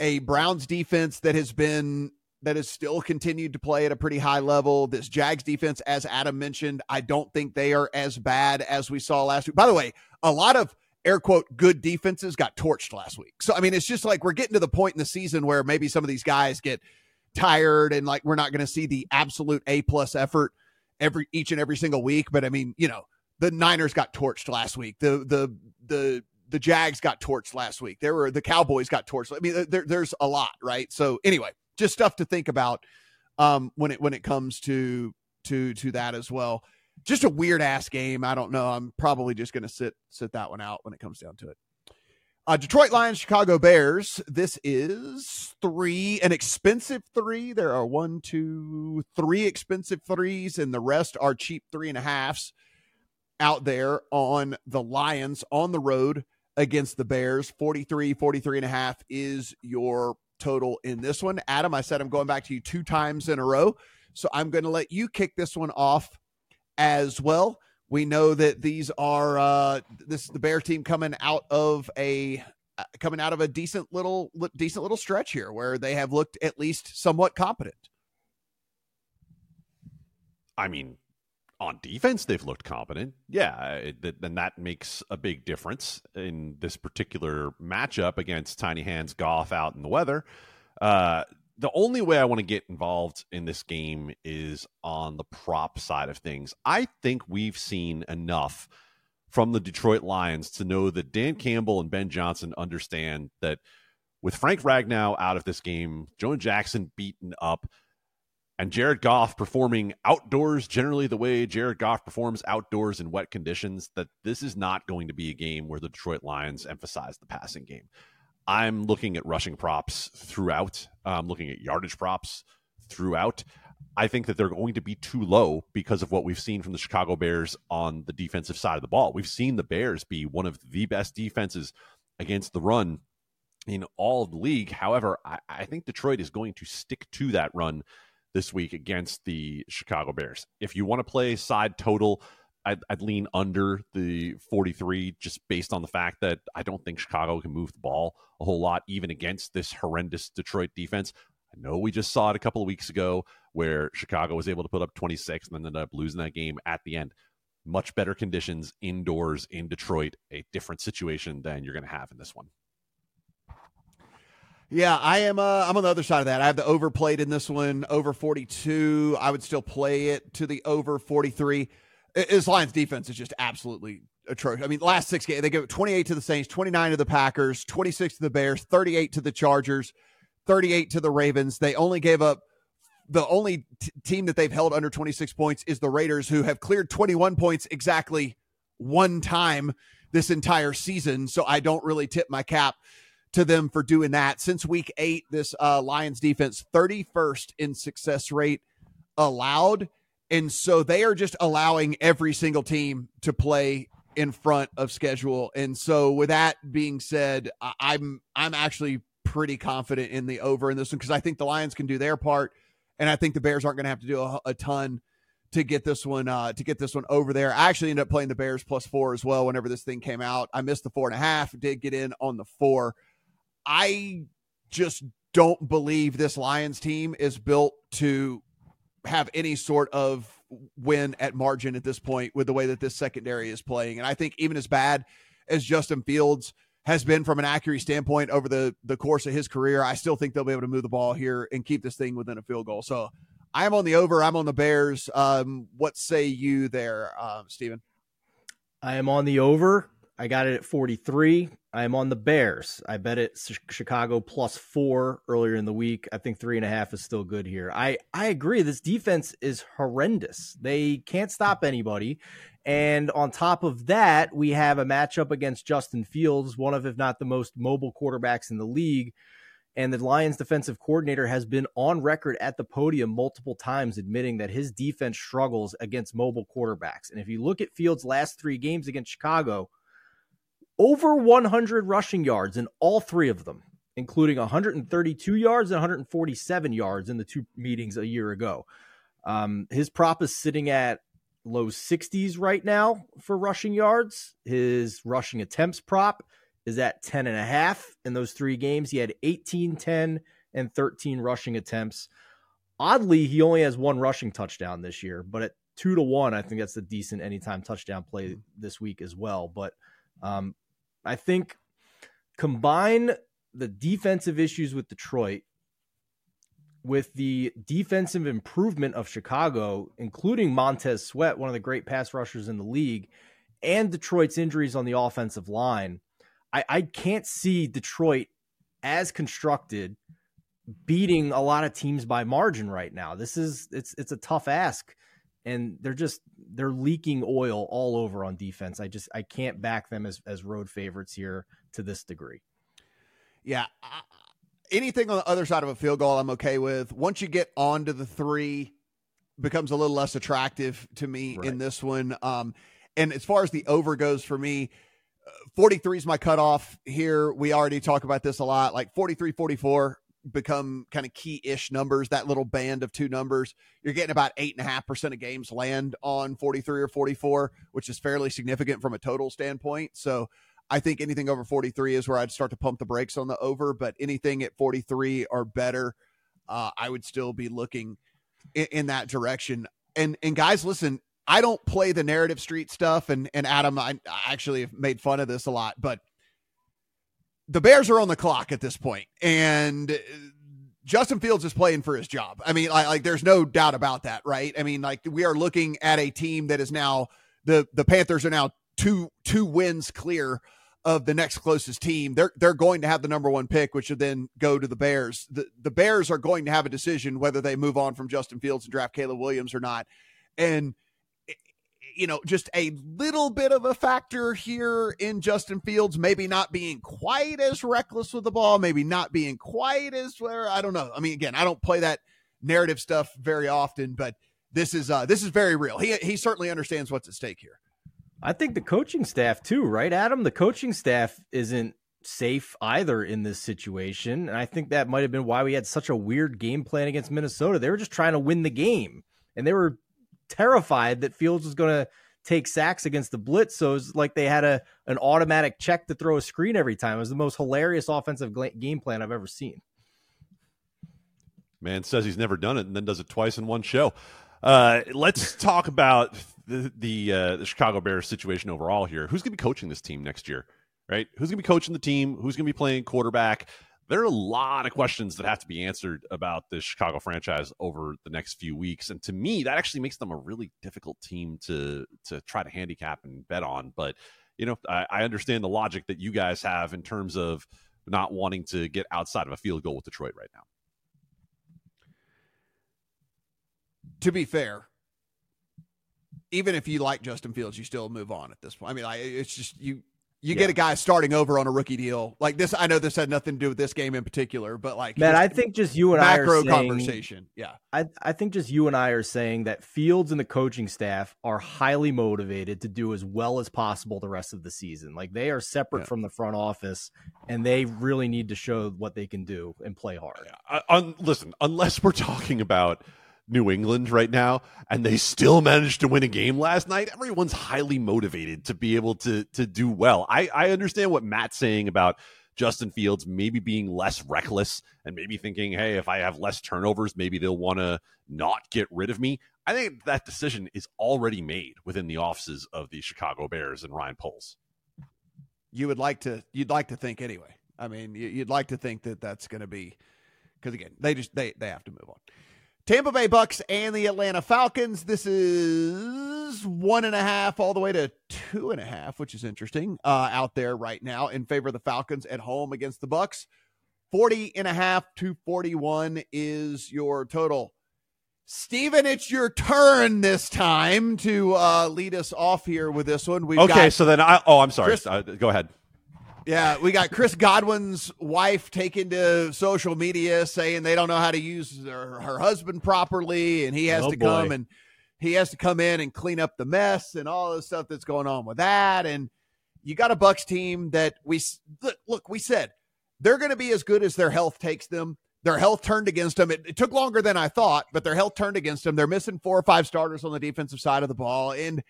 a Browns defense that has been that has still continued to play at a pretty high level. This Jags defense, as Adam mentioned, I don't think they are as bad as we saw last week. By the way, a lot of air quote good defenses got torched last week. So I mean, it's just like we're getting to the point in the season where maybe some of these guys get tired and like we're not going to see the absolute A plus effort every each and every single week. But I mean, you know, the Niners got torched last week. The the the the Jags got torched last week. There were the Cowboys got torched. I mean, there, there's a lot, right? So anyway, just stuff to think about um, when it when it comes to to to that as well. Just a weird ass game. I don't know. I'm probably just going to sit sit that one out when it comes down to it. Uh, Detroit Lions, Chicago Bears. This is three, an expensive three. There are one, two, three expensive threes, and the rest are cheap three and a halves out there on the Lions on the road against the Bears. 43, 43 and a half is your total in this one. Adam, I said I'm going back to you two times in a row. So I'm going to let you kick this one off as well. We know that these are uh, this is the Bear team coming out of a uh, coming out of a decent little decent little stretch here where they have looked at least somewhat competent. I mean, on defense, they've looked competent. Yeah, then that makes a big difference in this particular matchup against Tiny Hands Goff out in the weather. Uh, the only way I want to get involved in this game is on the prop side of things. I think we've seen enough from the Detroit Lions to know that Dan Campbell and Ben Johnson understand that with Frank Ragnow out of this game, Jonah Jackson beaten up, and Jared Goff performing outdoors generally the way Jared Goff performs outdoors in wet conditions, that this is not going to be a game where the Detroit Lions emphasize the passing game. I'm looking at rushing props throughout. I'm looking at yardage props throughout. I think that they're going to be too low because of what we've seen from the Chicago Bears on the defensive side of the ball. We've seen the Bears be one of the best defenses against the run in all of the league. However, I, I think Detroit is going to stick to that run this week against the Chicago Bears. If you want to play side total, I'd, I'd, lean under the 43 just based on the fact that I don't think Chicago can move the ball a whole lot, even against this horrendous Detroit defense. I know we just saw it a couple of weeks ago where Chicago was able to put up 26 and then ended up losing that game at the end. Much better conditions indoors in Detroit, a different situation than you're going to have in this one. Yeah, I am. Uh, I'm on the other side of that. I have the overplayed in this one, over 42. I would still play it to the over 43. This Lions defense is just absolutely atrocious. I mean, last six games, they give 28 to the Saints, 29 to the Packers, 26 to the Bears, 38 to the Chargers, 38 to the Ravens. They only gave up the only t- team that they've held under 26 points is the Raiders, who have cleared 21 points exactly one time this entire season. So I don't really tip my cap to them for doing that. Since week eight, this uh, Lions defense, 31st in success rate allowed. And so they are just allowing every single team to play in front of schedule. And so with that being said, I'm I'm actually pretty confident in the over in this one because I think the Lions can do their part, and I think the Bears aren't going to have to do a, a, ton to get this one uh, to get this one over there. I actually ended up playing the Bears plus four as well whenever this thing came out. I missed the four and a half, did get in on the four. I just don't believe this Lions team is built to have any sort of win at margin at this point with the way that this secondary is playing. And I think even as bad as Justin Fields has been from an accuracy standpoint over the the course of his career, I still think they'll be able to move the ball here and keep this thing within a field goal. So I am on the over. I'm on the Bears. Um, what say you there, um, Stephen? I am on the over. I got it at 43. I am on the Bears. I bet it Chicago plus four earlier in the week. I think three and a half is still good here. I, I agree. This defense is horrendous. They can't stop anybody. And on top of that, we have a matchup against Justin Fields, one of, if not the most mobile quarterbacks in the league. And the Lions defensive coordinator has been on record at the podium multiple times admitting that his defense struggles against mobile quarterbacks. And if you look at Fields' last three games against Chicago, over 100 rushing yards in all three of them, including 132 yards and 147 yards in the two meetings a year ago. Um, his prop is sitting at low 60s right now for rushing yards. His rushing attempts prop is at 10 and a half in those three games. He had 18, 10, and 13 rushing attempts. Oddly, he only has one rushing touchdown this year, but at two to one, I think that's a decent anytime touchdown play this week as well. But um, I think combine the defensive issues with Detroit with the defensive improvement of Chicago, including Montez Sweat, one of the great pass rushers in the league, and Detroit's injuries on the offensive line. I, I can't see Detroit as constructed beating a lot of teams by margin right now. This is it's it's a tough ask and they're just they're leaking oil all over on defense. I just I can't back them as as road favorites here to this degree. Yeah, anything on the other side of a field goal, I'm okay with. Once you get on to the three, becomes a little less attractive to me right. in this one. Um, and as far as the over goes for me, uh, 43 is my cutoff here. We already talk about this a lot. Like 43, 44, become kind of key ish numbers, that little band of two numbers, you're getting about eight and a half percent of games land on 43 or 44, which is fairly significant from a total standpoint. So I think anything over 43 is where I'd start to pump the brakes on the over, but anything at 43 or better, uh, I would still be looking in, in that direction. And and guys, listen, I don't play the narrative street stuff, and and Adam, I, I actually have made fun of this a lot, but the Bears are on the clock at this point, and Justin Fields is playing for his job. I mean, like, like there's no doubt about that, right? I mean, like we are looking at a team that is now the the Panthers are now two two wins clear of the next closest team. They're they're going to have the number one pick, which would then go to the Bears. The the Bears are going to have a decision whether they move on from Justin Fields and draft Caleb Williams or not. And you know, just a little bit of a factor here in Justin Fields, maybe not being quite as reckless with the ball, maybe not being quite as where I don't know. I mean, again, I don't play that narrative stuff very often, but this is uh this is very real. He he certainly understands what's at stake here. I think the coaching staff too, right, Adam? The coaching staff isn't safe either in this situation, and I think that might have been why we had such a weird game plan against Minnesota. They were just trying to win the game, and they were terrified that Fields was going to take sacks against the blitz. So it's like they had a an automatic check to throw a screen every time. It was the most hilarious offensive game plan I've ever seen. Man says he's never done it and then does it twice in one show. Uh, let's talk about the the, uh, the Chicago Bears situation overall here. Who's going to be coaching this team next year? Right? Who's going to be coaching the team? Who's going to be playing quarterback? There are a lot of questions that have to be answered about this Chicago franchise over the next few weeks. And to me, that actually makes them a really difficult team to to try to handicap and bet on. But you know, I, I understand the logic that you guys have in terms of not wanting to get outside of a field goal with Detroit right now. To be fair, even if you like Justin Fields, you still move on at this point. I mean, I, it's just you You Yeah. get a guy starting over on a rookie deal like this. I know this had nothing to do with this game in particular, but like Man, I think just you and I are macro saying, conversation. Yeah, I, I think just you and I are saying that Fields and the coaching staff are highly motivated to do as well as possible the rest of the season. Like they are separate Yeah. from the front office, and they really need to show what they can do and play hard. Uh, un, listen, unless we're talking about New England right now, and they still managed to win a game last night, everyone's highly motivated to be able to to do well. I, I understand what Matt's saying about Justin Fields maybe being less reckless and maybe thinking, hey, if I have less turnovers, maybe they'll want to not get rid of me. I think that decision is already made within the offices of the Chicago Bears and Ryan Poles. you would like to. You'd like to think anyway. I mean, you- you'd like to think that that's going to be because again, they just they they have to move on. Tampa Bay Bucks and the Atlanta Falcons. This is one and a half all the way to two and a half, which is interesting uh, out there right now in favor of the Falcons at home against the Bucks. 40 and a half to 41 is your total. Stephen, it's your turn this time to uh, lead us off here with this one. We've okay, so then I. Oh, I'm sorry. Chris- Uh, go ahead. Yeah, we got Chris Godwin's wife taking to social media saying they don't know how to use her, her husband properly, and he has Oh, to come boy. and he has to come in and clean up the mess and all the stuff that's going on with that. And you got a Bucks team that we look. Look, we said they're going to be as good as their health takes them. Their health turned against them. It, it took longer than I thought, but their health turned against them. They're missing four or five starters on the defensive side of the ball, and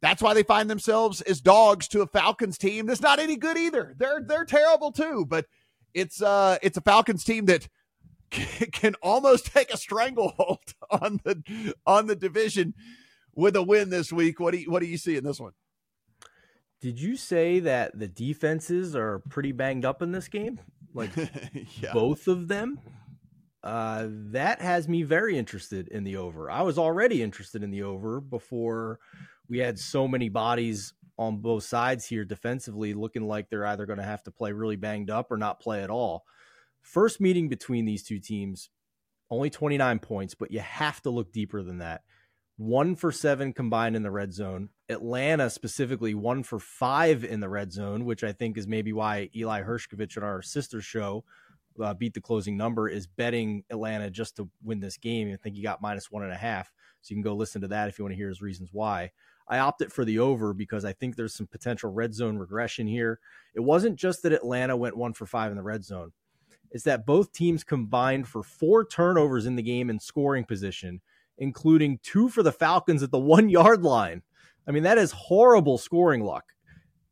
that's why they find themselves as dogs to a Falcons team that's not any good either. They're they're terrible too, but it's uh it's a Falcons team that can almost take a stranglehold on the on the division with a win this week. What do you, what do you see in this one? Did you say that the defenses are pretty banged up in this game? Like yeah. both of them? Uh, that has me very interested in the over. I was already interested in the over before we had so many bodies on both sides here defensively, looking like they're either going to have to play really banged up or not play at all. First meeting between these two teams, only 29 points, but you have to look deeper than that. One for seven combined in the red zone. Atlanta specifically one for five in the red zone, which I think is maybe why Eli Hershkovich on our sister show uh, beat the closing number is betting Atlanta just to win this game. I think he got minus one and a half. So you can go listen to that if you want to hear his reasons why. I opted for the over because I think there's some potential red zone regression here. It wasn't just that Atlanta went one for five in the red zone, it's that both teams combined for four turnovers in the game in scoring position, including two for the Falcons at the one yard line. I mean, that is horrible scoring luck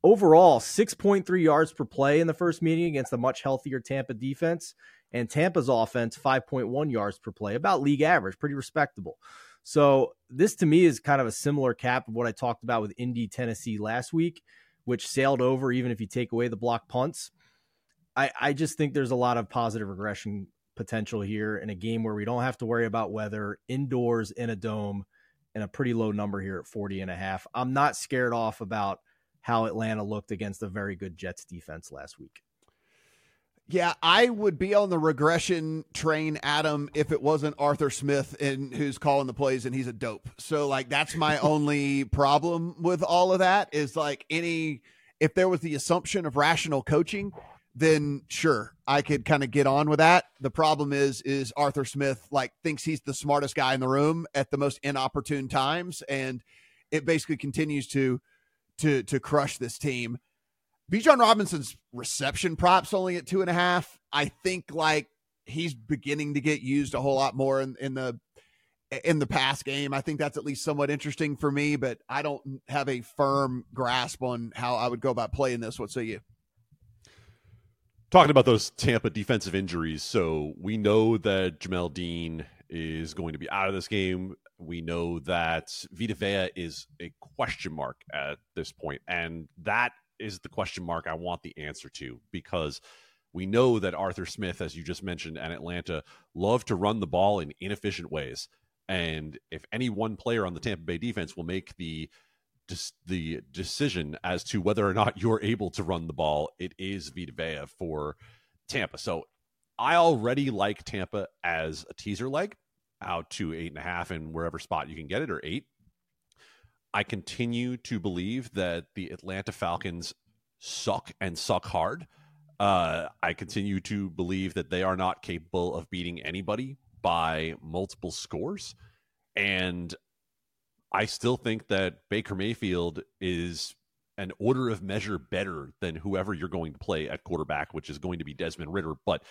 overall 6.3 yards per play in the first meeting against a much healthier Tampa defense and Tampa's offense 5.1 yards per play about league average pretty respectable so this to me is kind of a similar cap of what I talked about with Indy Tennessee last week which sailed over even if you take away the block punts I, I just think there's a lot of positive regression potential here in a game where we don't have to worry about weather indoors in a dome and a pretty low number here at 40 and a half. I'm not scared off about how Atlanta looked against a very good Jets defense last week. Yeah, I would be on the regression train, Adam, if it wasn't Arthur Smith and who's calling the plays and he's a dope. So like that's my only problem with all of that is like any if there was the assumption of rational coaching, then sure, I could kind of get on with that. The problem is is Arthur Smith like thinks he's the smartest guy in the room at the most inopportune times and it basically continues to to to crush this team. Bijan Robinson's reception props only at two and a half. I think like he's beginning to get used a whole lot more in, in the in the pass game. I think that's at least somewhat interesting for me, but I don't have a firm grasp on how I would go about playing this. What say you? Talking about those Tampa defensive injuries, so we know that Jamel Dean is going to be out of this game. We know that Vita Vea is a question mark at this point, and that is the question mark I want the answer to because we know that Arthur Smith, as you just mentioned, and Atlanta love to run the ball in inefficient ways. And if any one player on the Tampa Bay defense will make the the decision as to whether or not you're able to run the ball, it is Vita Vea for Tampa. So I already like Tampa as a teaser leg out to eight and a half in wherever spot you can get it or eight. I continue to believe that the Atlanta Falcons suck and suck hard. Uh, I continue to believe that they are not capable of beating anybody by multiple scores. And I still think that Baker Mayfield is an order of measure better than whoever you're going to play at quarterback, which is going to be Desmond Ridder. But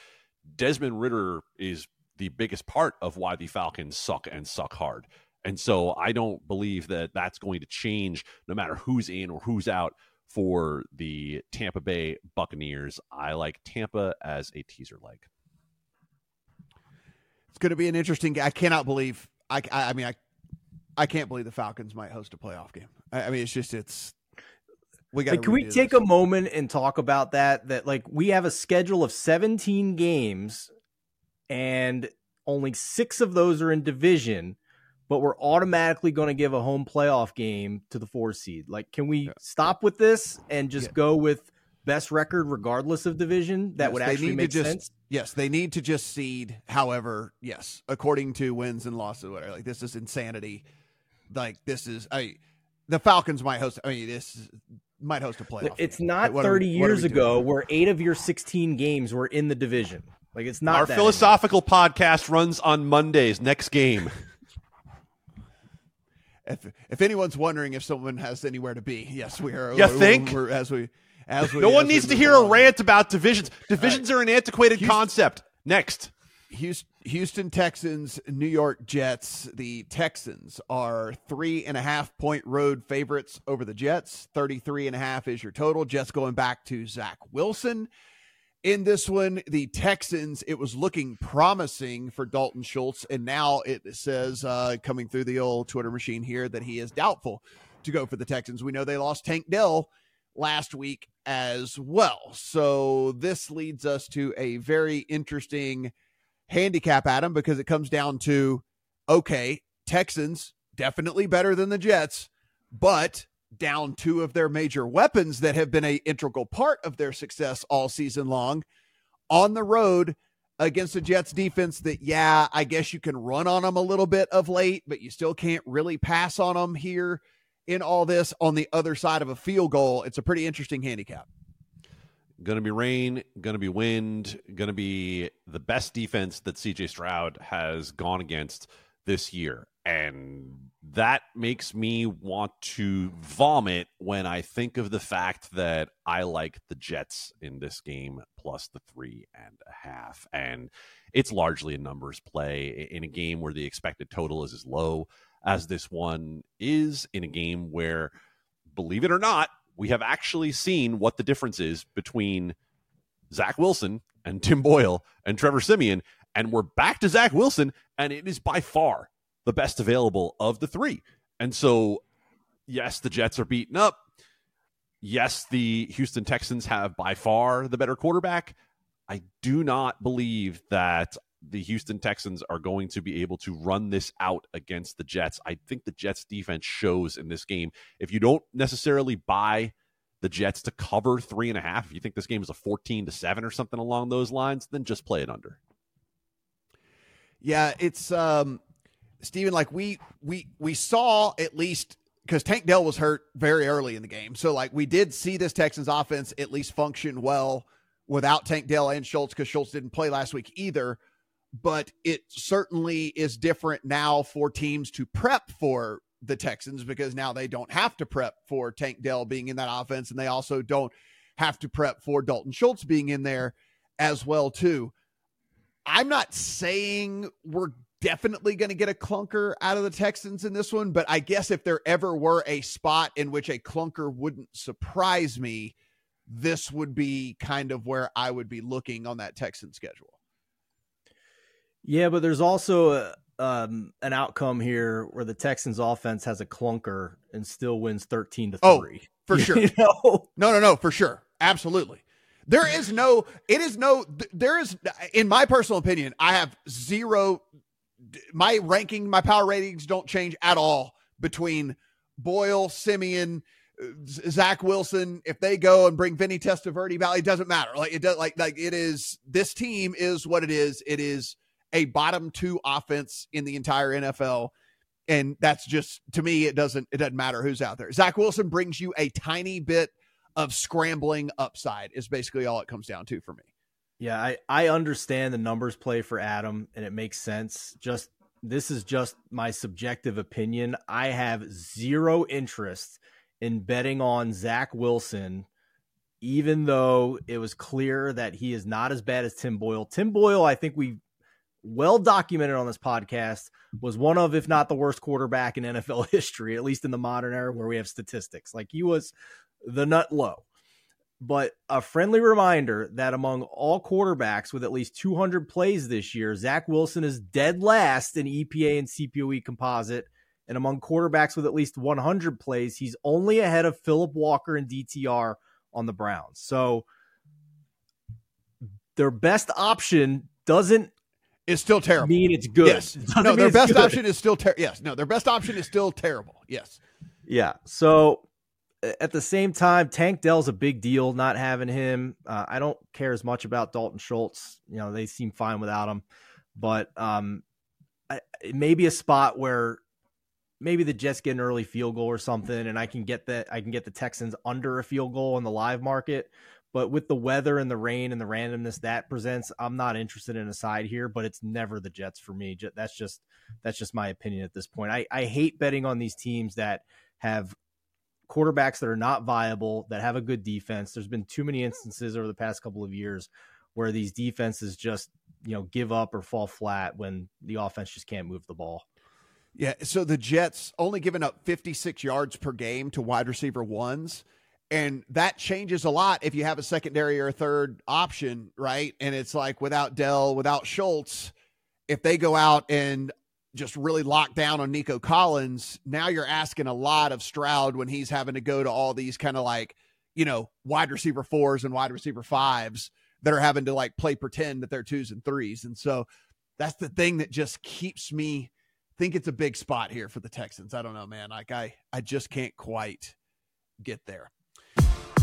Desmond Ridder is the biggest part of why the Falcons suck and suck hard. And so I don't believe that that's going to change no matter who's in or who's out for the Tampa Bay Buccaneers. I like Tampa as a teaser leg. It's going to be an interesting. I cannot believe. I. I, I mean, I. I can't believe the Falcons might host a playoff game. I, I mean, it's just it's. We got. Like, can we take this. a moment and talk about that? That like we have a schedule of 17 games, and only six of those are in division but we're automatically going to give a home playoff game to the four seed. Like, can we yeah. stop with this and just yeah. go with best record regardless of division? That yes, would actually make just, sense. Yes, they need to just seed. However, yes, according to wins and losses, whatever. Like, this is insanity. Like, this is I. The Falcons might host. I mean, this might host a playoff. It's game. not like, 30 we, years ago where eight of your 16 games were in the division. Like it's not. Our philosophical anymore. podcast runs on Mondays. Next game. if if anyone's wondering if someone has anywhere to be, yes, we are. You we're, think we're, as we as we, no one needs to hear along. a rant about divisions. Divisions right. are an antiquated Houston, concept. Next, Houston Texans, New York Jets. The Texans are three and a half point road favorites over the Jets. 33 and a half is your total. Jets going back to Zach Wilson. In this one, the Texans, it was looking promising for Dalton Schultz, and now it says uh, coming through the old Twitter machine here that he is doubtful to go for the Texans. We know they lost Tank Dell last week as well. So this leads us to a very interesting handicap, Adam, because it comes down to okay, Texans definitely better than the Jets, but down two of their major weapons that have been a integral part of their success all season long on the road against the Jets defense that yeah, I guess you can run on them a little bit of late, but you still can't really pass on them here in all this on the other side of a field goal. It's a pretty interesting handicap. Going to be rain, going to be wind, going to be the best defense that CJ Stroud has gone against this year. And that makes me want to vomit when I think of the fact that I like the Jets in this game plus the three and a half. And it's largely a numbers play in a game where the expected total is as low as this one is, in a game where, believe it or not, we have actually seen what the difference is between Zach Wilson and Tim Boyle and Trevor Siemian. And we're back to Zach Wilson, and it is by far the best available of the three. And so, yes, the Jets are beaten up. Yes, the Houston Texans have by far the better quarterback. I do not believe that the Houston Texans are going to be able to run this out against the Jets. I think the Jets defense shows in this game. If you don't necessarily buy the Jets to cover three and a half, if you think this game is a 14 to seven or something along those lines, then just play it under. Yeah, it's um Stephen, like we we we saw at least because Tank Dell was hurt very early in the game. So like we did see this Texans offense at least function well without Tank Dell and Schultz because Schultz didn't play last week either. But it certainly is different now for teams to prep for the Texans because now they don't have to prep for Tank Dell being in that offense, and they also don't have to prep for Dalton Schultz being in there as well too. I'm not saying we're definitely going to get a clunker out of the Texans in this one, but I guess if there ever were a spot in which a clunker wouldn't surprise me, this would be kind of where I would be looking on that Texan schedule. Yeah, but there's also a, um, an outcome here where the Texans offense has a clunker and still wins 13 to 3. Oh, for sure. you know? No, no, no, for sure. Absolutely. There is no, it is no, there is, in my personal opinion, I have zero my ranking, my power ratings don't change at all between Boyle, Siemian, uh, Zach Wilson. If they go and bring Vinny Testaverde back, it doesn't matter. Like it does. Like like it is. This team is what it is. It is a bottom two offense in the entire NFL. And that's just to me, it doesn't it doesn't matter who's out there. Zach Wilson brings you a tiny bit of scrambling upside is basically all it comes down to for me. Yeah, I, I understand the numbers play for Adam and it makes sense. Just this is just my subjective opinion. I have zero interest in betting on Zach Wilson, even though it was clear that he is not as bad as Tim Boyle. Tim Boyle, I think we well documented on this podcast, was one of, if not the worst quarterback in NFL history, at least in the modern era where we have statistics. Like he was the nut low. But a friendly reminder that among all quarterbacks with at least 200 plays this year, Zach Wilson is dead last in EPA and CPOE composite. And among quarterbacks with at least 100 plays, he's only ahead of Philip Walker and DTR on the Browns. So their best option doesn't is still terrible. Mean it's good. Yes. No, their best good. option is still terrible. Yes. No, their best option is still terrible. Yes. Yeah. So at the same time, Tank Dell's a big deal not having him. Uh, I don't care as much about Dalton Schultz. You know, they seem fine without him. But um, I, it may be a spot where maybe the Jets get an early field goal or something, and I can get that I can get the Texans under a field goal in the live market. But with the weather and the rain and the randomness that presents, I'm not interested in a side here. But it's never the Jets for me. That's just that's just my opinion at this point. I, I hate betting on these teams that have quarterbacks that are not viable that have a good defense. There's been too many instances over the past couple of years where these defenses just you know give up or fall flat when the offense just can't move the ball. Yeah, so the Jets only giving up 56 yards per game to wide receiver ones. And that changes a lot if you have a secondary or a third option, right? And it's like without Dell, without Schultz, if they go out and just really locked down on Nico Collins, now you're asking a lot of Stroud when he's having to go to all these kind of like, you know, wide receiver fours and wide receiver fives that are having to like play pretend that they're twos and threes. And so that's the thing that just keeps me think it's a big spot here for the Texans. I don't know, man. Like I I just can't quite get there.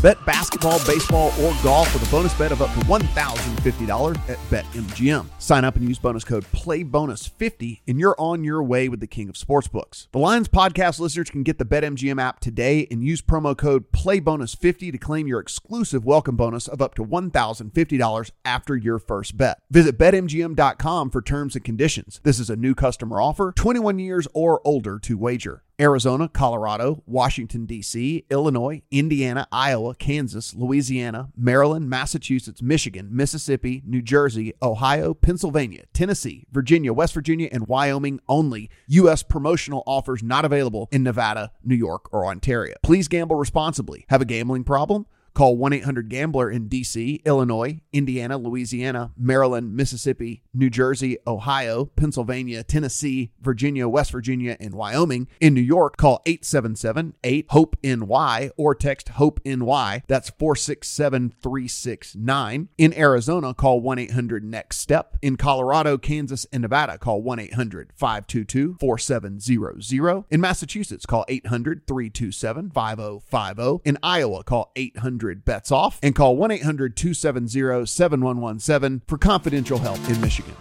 Bet basketball, baseball, or golf with a bonus bet of up to $1,050 at BetMGM. Sign up and use bonus code PLAYBONUS50 and you're on your way with the king of sportsbooks. The Lines podcast listeners can get the BetMGM app today and use promo code PLAYBONUS50 to claim your exclusive welcome bonus of up to $1,050 after your first bet. Visit BetMGM.com for terms and conditions. This is a new customer offer, 21 years or older to wager. Arizona, Colorado, Washington, D.C., Illinois, Indiana, Iowa, Kansas, Louisiana, Maryland, Massachusetts, Michigan, Mississippi, New Jersey, Ohio, Pennsylvania, Tennessee, Virginia, West Virginia, and Wyoming only. U.S. promotional offers not available in Nevada, New York, or Ontario. Please gamble responsibly. Have a gambling problem? Call 1 800 Gambler in D.C., Illinois, Indiana, Louisiana, Maryland, Mississippi, New Jersey, Ohio, Pennsylvania, Tennessee, Virginia, West Virginia, and Wyoming. In New York, call 877 8 HOPE NY or text HOPE NY. That's 467 369. In Arizona, call 1 800 NEXT STEP. In Colorado, Kansas, and Nevada, call 1 800 522 4700. In Massachusetts, call 800 327 5050. In Iowa, call 800 bets off and call 1 800 270 7117 for confidential help in Michigan.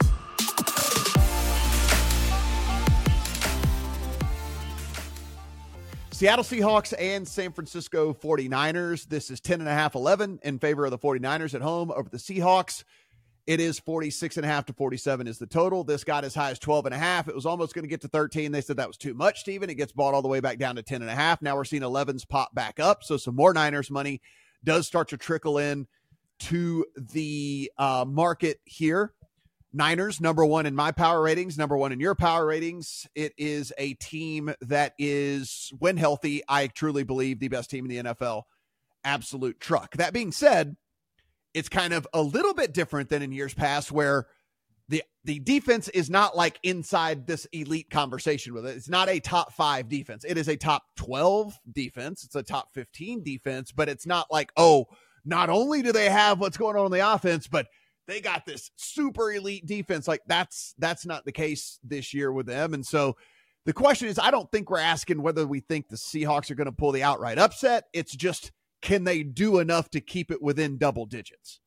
Seattle Seahawks and San Francisco 49ers. This is 10 and a half 11 in favor of the 49ers at home over the Seahawks. It is 46 and a half to 47 is the total. This got as high as 12 and a half. It was almost going to get to 13. They said that was too much, Stephen. It gets bought all the way back down to 10 and a half. Now we're seeing 11s pop back up. So some more Niners money does start to trickle in to the uh, market here. Niners, number one in my power ratings, number one in your power ratings. It is a team that is, when healthy, I truly believe the best team in the NFL. Absolute truck. That being said, it's kind of a little bit different than in years past where the the defense is not like inside this elite conversation with it. It's not a top 5 defense. It is a top 12 defense. It's a top 15 defense, but it's not like, "Oh, not only do they have what's going on in the offense, but they got this super elite defense." Like that's that's not the case this year with them. And so the question is I don't think we're asking whether we think the Seahawks are going to pull the outright upset. It's just can they do enough to keep it within double digits?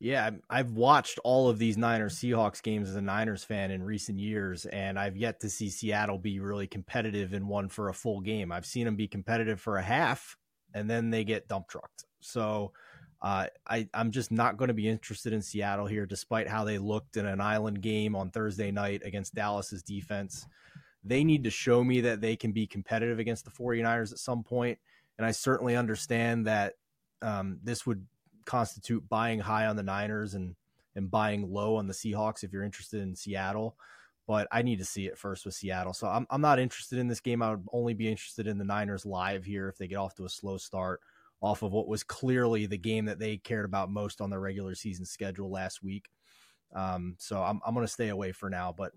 Yeah, I've watched all of these Niners Seahawks games as a Niners fan in recent years, and I've yet to see Seattle be really competitive in one for a full game. I've seen them be competitive for a half and then they get dump trucked. So uh, I, I'm just not going to be interested in Seattle here, despite how they looked in an island game on Thursday night against Dallas's defense. They need to show me that they can be competitive against the 49ers at some point. And I certainly understand that um, this would constitute buying high on the Niners and, and buying low on the Seahawks if you're interested in Seattle. But I need to see it first with Seattle. So I'm, I'm not interested in this game. I would only be interested in the Niners live here if they get off to a slow start off of what was clearly the game that they cared about most on their regular season schedule last week. Um, so I'm, I'm going to stay away for now, but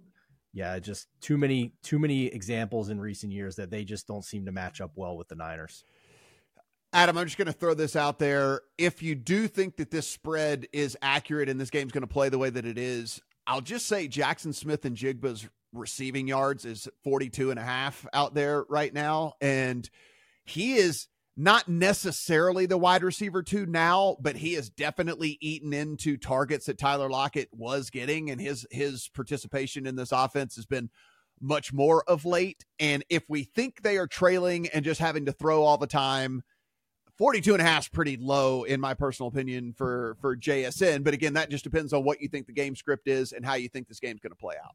yeah, just too many, too many examples in recent years that they just don't seem to match up well with the Niners. Adam, I'm just going to throw this out there. If you do think that this spread is accurate and this game's going to play the way that it is, I'll just say Jaxon Smith-Njigba's receiving yards is 42 and a half out there right now. And he is not necessarily the wide receiver two now, but he has definitely eaten into targets that Tyler Lockett was getting, and his his participation in this offense has been much more of late. And if we think they are trailing and just having to throw all the time, 42 and a half is pretty low in my personal opinion for for JSN. But again, that just depends on what you think the game script is and how you think this game's going to play out.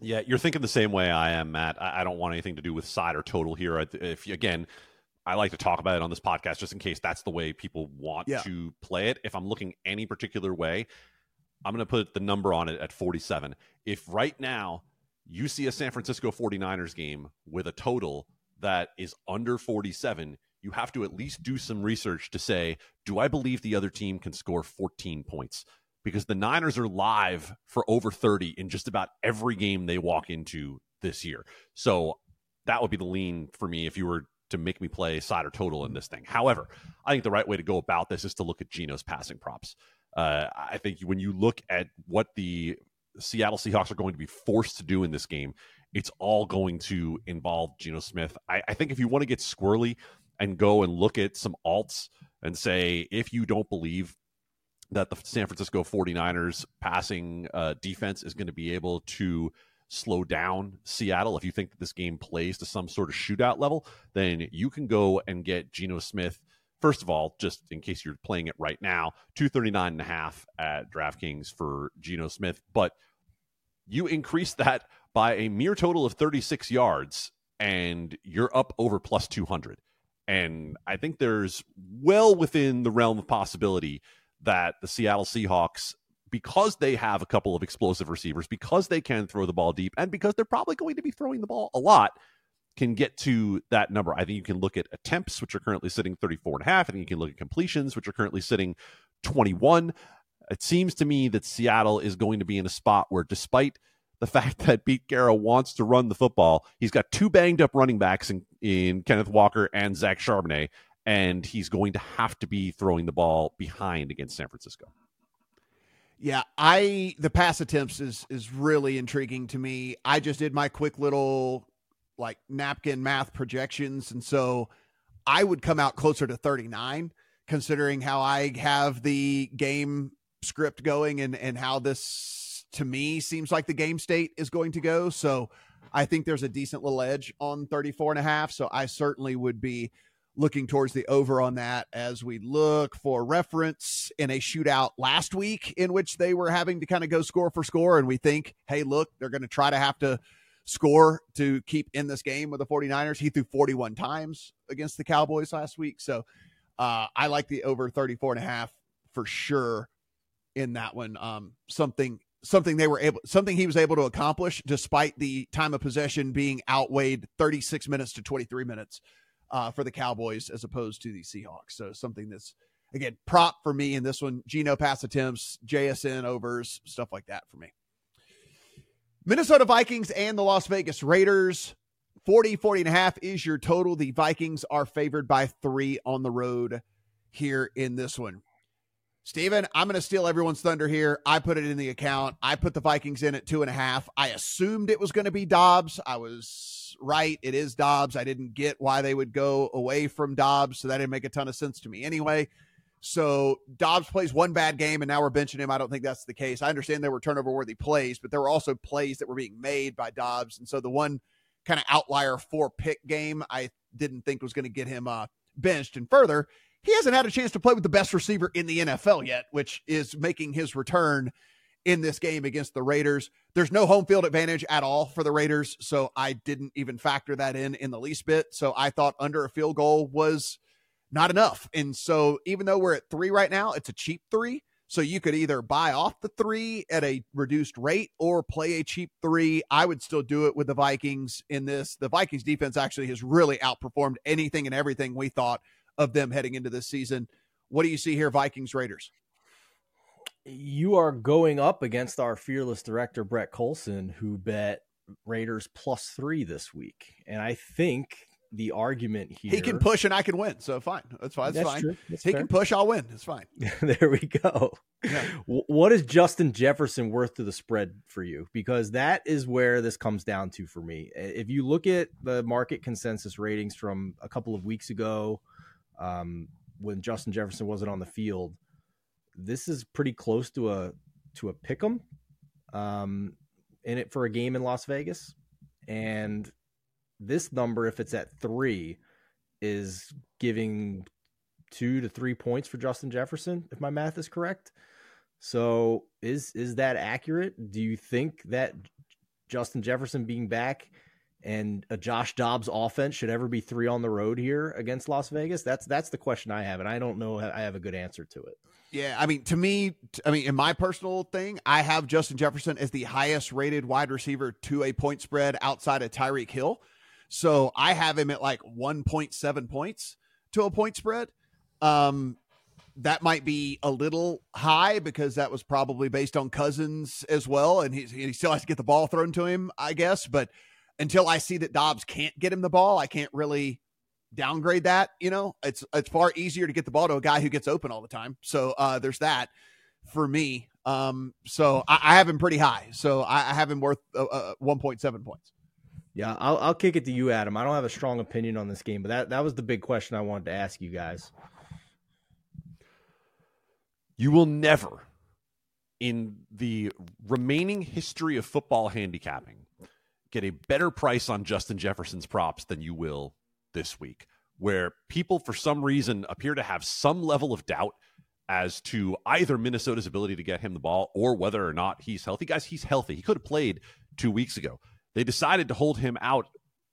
Yeah, you're thinking the same way I am, Matt. I don't want anything to do with side or total here. If again, I like to talk about it on this podcast just in case that's the way people want yeah. to play it. If I'm looking any particular way, I'm going to put the number on it at 47. If right now you see a San Francisco 49ers game with a total that is under 47, you have to at least do some research to say, do I believe the other team can score 14 points? Because the Niners are live for over 30 in just about every game they walk into this year. So that would be the lean for me if you were to make me play side or total in this thing. However, I think the right way to go about this is to look at Geno's passing props. Uh, I think when you look at what the Seattle Seahawks are going to be forced to do in this game, it's all going to involve Geno Smith. I, I think if you want to get squirrely and go and look at some alts and say, if you don't believe that the San Francisco 49ers passing uh, defense is going to be able to slow down Seattle. If you think that this game plays to some sort of shootout level, then you can go and get Geno Smith. First of all, just in case you're playing it right now, 239 and a half at DraftKings for Geno Smith, but you increase that by a mere total of 36 yards and you're up over plus 200. And I think there's well within the realm of possibility that the Seattle Seahawks because they have a couple of explosive receivers, because they can throw the ball deep, and because they're probably going to be throwing the ball a lot, can get to that number. I think you can look at attempts, which are currently sitting 34 and a half. I think you can look at completions, which are currently sitting 21. It seems to me that Seattle is going to be in a spot where, despite the fact that Pete Carroll wants to run the football, he's got two banged up running backs in, in Kenneth Walker and Zach Charbonnet, and he's going to have to be throwing the ball behind against San Francisco. Yeah, I the pass attempts is is really intriguing to me. I just did my quick little like napkin math projections and so I would come out closer to 39 considering how I have the game script going and and how this to me seems like the game state is going to go. So I think there's a decent little edge on 34 and a half, so I certainly would be looking towards the over on that as we look for reference in a shootout last week in which they were having to kind of go score for score. And we think, hey, look, they're going to try to have to score to keep in this game with the 49ers. He threw 41 times against the Cowboys last week. So uh, I like the over 34 and a half for sure in that one. Um, something something they were able something he was able to accomplish despite the time of possession being outweighed 36 minutes to 23 minutes uh, for the Cowboys as opposed to the Seahawks. So something that's again prop for me in this one. Geno pass attempts, JSN overs, stuff like that for me. Minnesota Vikings and the Las Vegas Raiders. 40, 40 and a half is your total. The Vikings are favored by three on the road here in this one. Stephen, I'm going to steal everyone's thunder here. I put it in the account. I put the Vikings in at two and a half. I assumed it was going to be Dobbs. I was right. It is Dobbs. I didn't get why they would go away from Dobbs. So that didn't make a ton of sense to me anyway. So Dobbs plays one bad game and now we're benching him. I don't think that's the case. I understand there were turnover worthy plays, but there were also plays that were being made by Dobbs. And so the one kind of outlier four pick game I didn't think was going to get him uh, benched. And further, he hasn't had a chance to play with the best receiver in the NFL yet, which is making his return in this game against the Raiders. There's no home field advantage at all for the Raiders, so I didn't even factor that in in the least bit. So I thought under a field goal was not enough. And so even though we're at 3 right now, it's a cheap 3. So you could either buy off the 3 at a reduced rate or play a cheap 3. I would still do it with the Vikings in this. The Vikings defense actually has really outperformed anything and everything we thought of them heading into this season. What do you see here, Vikings Raiders? You are going up against our fearless director, Brett Colson, who bet Raiders plus three this week. And I think the argument here. He can push and I can win. So fine. That's fine. That's, That's fine. That's he fair. can push, I'll win. It's fine. there we go. Yeah. What is Justin Jefferson worth to the spread for you? Because that is where this comes down to for me. If you look at the market consensus ratings from a couple of weeks ago, um, when Justin Jefferson wasn't on the field, this is pretty close to a to a pick'em um, in it for a game in Las Vegas, and this number, if it's at three, is giving two to three points for Justin Jefferson, if my math is correct. So is is that accurate? Do you think that Justin Jefferson being back and a Josh Dobbs offense should ever be three on the road here against Las Vegas? That's that's the question I have, and I don't know I have a good answer to it. Yeah, I mean, to me, I mean, in my personal thing, I have Justin Jefferson as the highest rated wide receiver to a point spread outside of Tyreek Hill. So I have him at like 1.7 points to a point spread. Um, that might be a little high because that was probably based on Cousins as well, and he, he still has to get the ball thrown to him, I guess. But until I see that Dobbs can't get him the ball, I can't really downgrade that. You know, it's it's far easier to get the ball to a guy who gets open all the time. So uh, there's that for me. Um, so I, I have him pretty high. So I, I have him worth uh, uh, 1.7 points. Yeah, I'll, I'll kick it to you, Adam. I don't have a strong opinion on this game, but that, that was the big question I wanted to ask you guys. You will never, in the remaining history of football handicapping, get a better price on Justin Jefferson's props than you will this week, where people, for some reason, appear to have some level of doubt as to either Minnesota's ability to get him the ball or whether or not he's healthy. Guys, he's healthy. He could have played two weeks ago. They decided to hold him out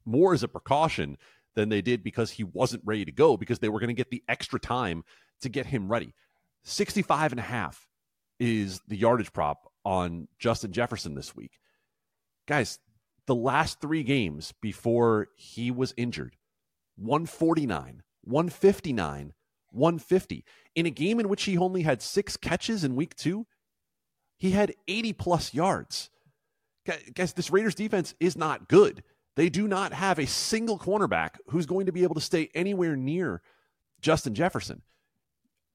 more as a precaution than they did because he wasn't ready to go because they were going to get the extra time to get him ready. 65 and a half is the yardage prop on Justin Jefferson this week. Guys, the last 3 games before he was injured, 149, 159, 150. In a game in which he only had 6 catches in week 2, he had 80 plus yards guys, this Raiders defense is not good. They do not have a single cornerback who's going to be able to stay anywhere near Justin Jefferson.